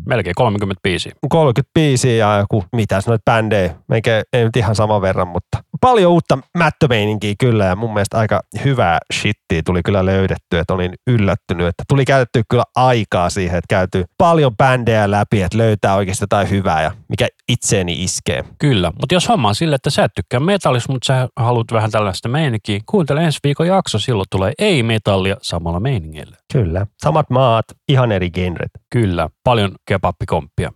S1: Melkein 30 biisiä.
S2: 30 biisiä ja joku, mitä noita bändejä. Meikä ei nyt ihan saman verran, mutta paljon uutta mättömeininkiä kyllä ja mun mielestä aika hyvää shittiä tuli kyllä löydetty, että olin yllättynyt, että tuli käytetty kyllä aikaa siihen, että käyty paljon bändejä läpi, että löytää oikeasti jotain hyvää ja mikä itseeni iskee.
S1: Kyllä, mutta jos homma on sille, että sä et tykkää metallista, mutta sä haluat vähän tällaista meininkiä, kuuntele ensi viikon jakso, silloin tulee ei-metallia samalla meiningillä.
S2: Kyllä, samat maat, ihan eri genret.
S1: Kyllä, paljon kebappikomppia.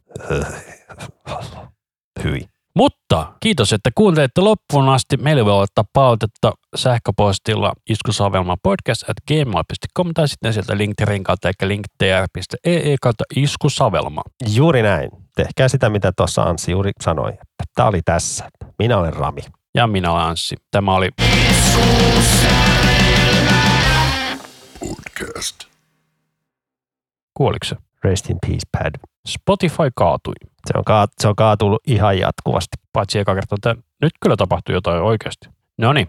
S2: Hyi.
S1: Mutta kiitos, että kuuntelitte loppuun asti. Meille voi ottaa palautetta sähköpostilla iskusavelma podcast at gmail.com tai sitten sieltä LinkedIn kautta eikä linktr.ee kautta iskusavelma.
S2: Juuri näin. Tehkää sitä, mitä tuossa Ansi juuri sanoi. Että tämä oli tässä. Minä olen Rami.
S1: Ja minä olen Anssi. Tämä oli
S3: Podcast.
S1: Kuoliko se?
S2: Rest in peace, pad.
S1: Spotify kaatui.
S2: Se on, kaat, se on kaatunut ihan jatkuvasti.
S1: Paitsi eka kerta, että nyt kyllä tapahtui jotain oikeasti. No niin,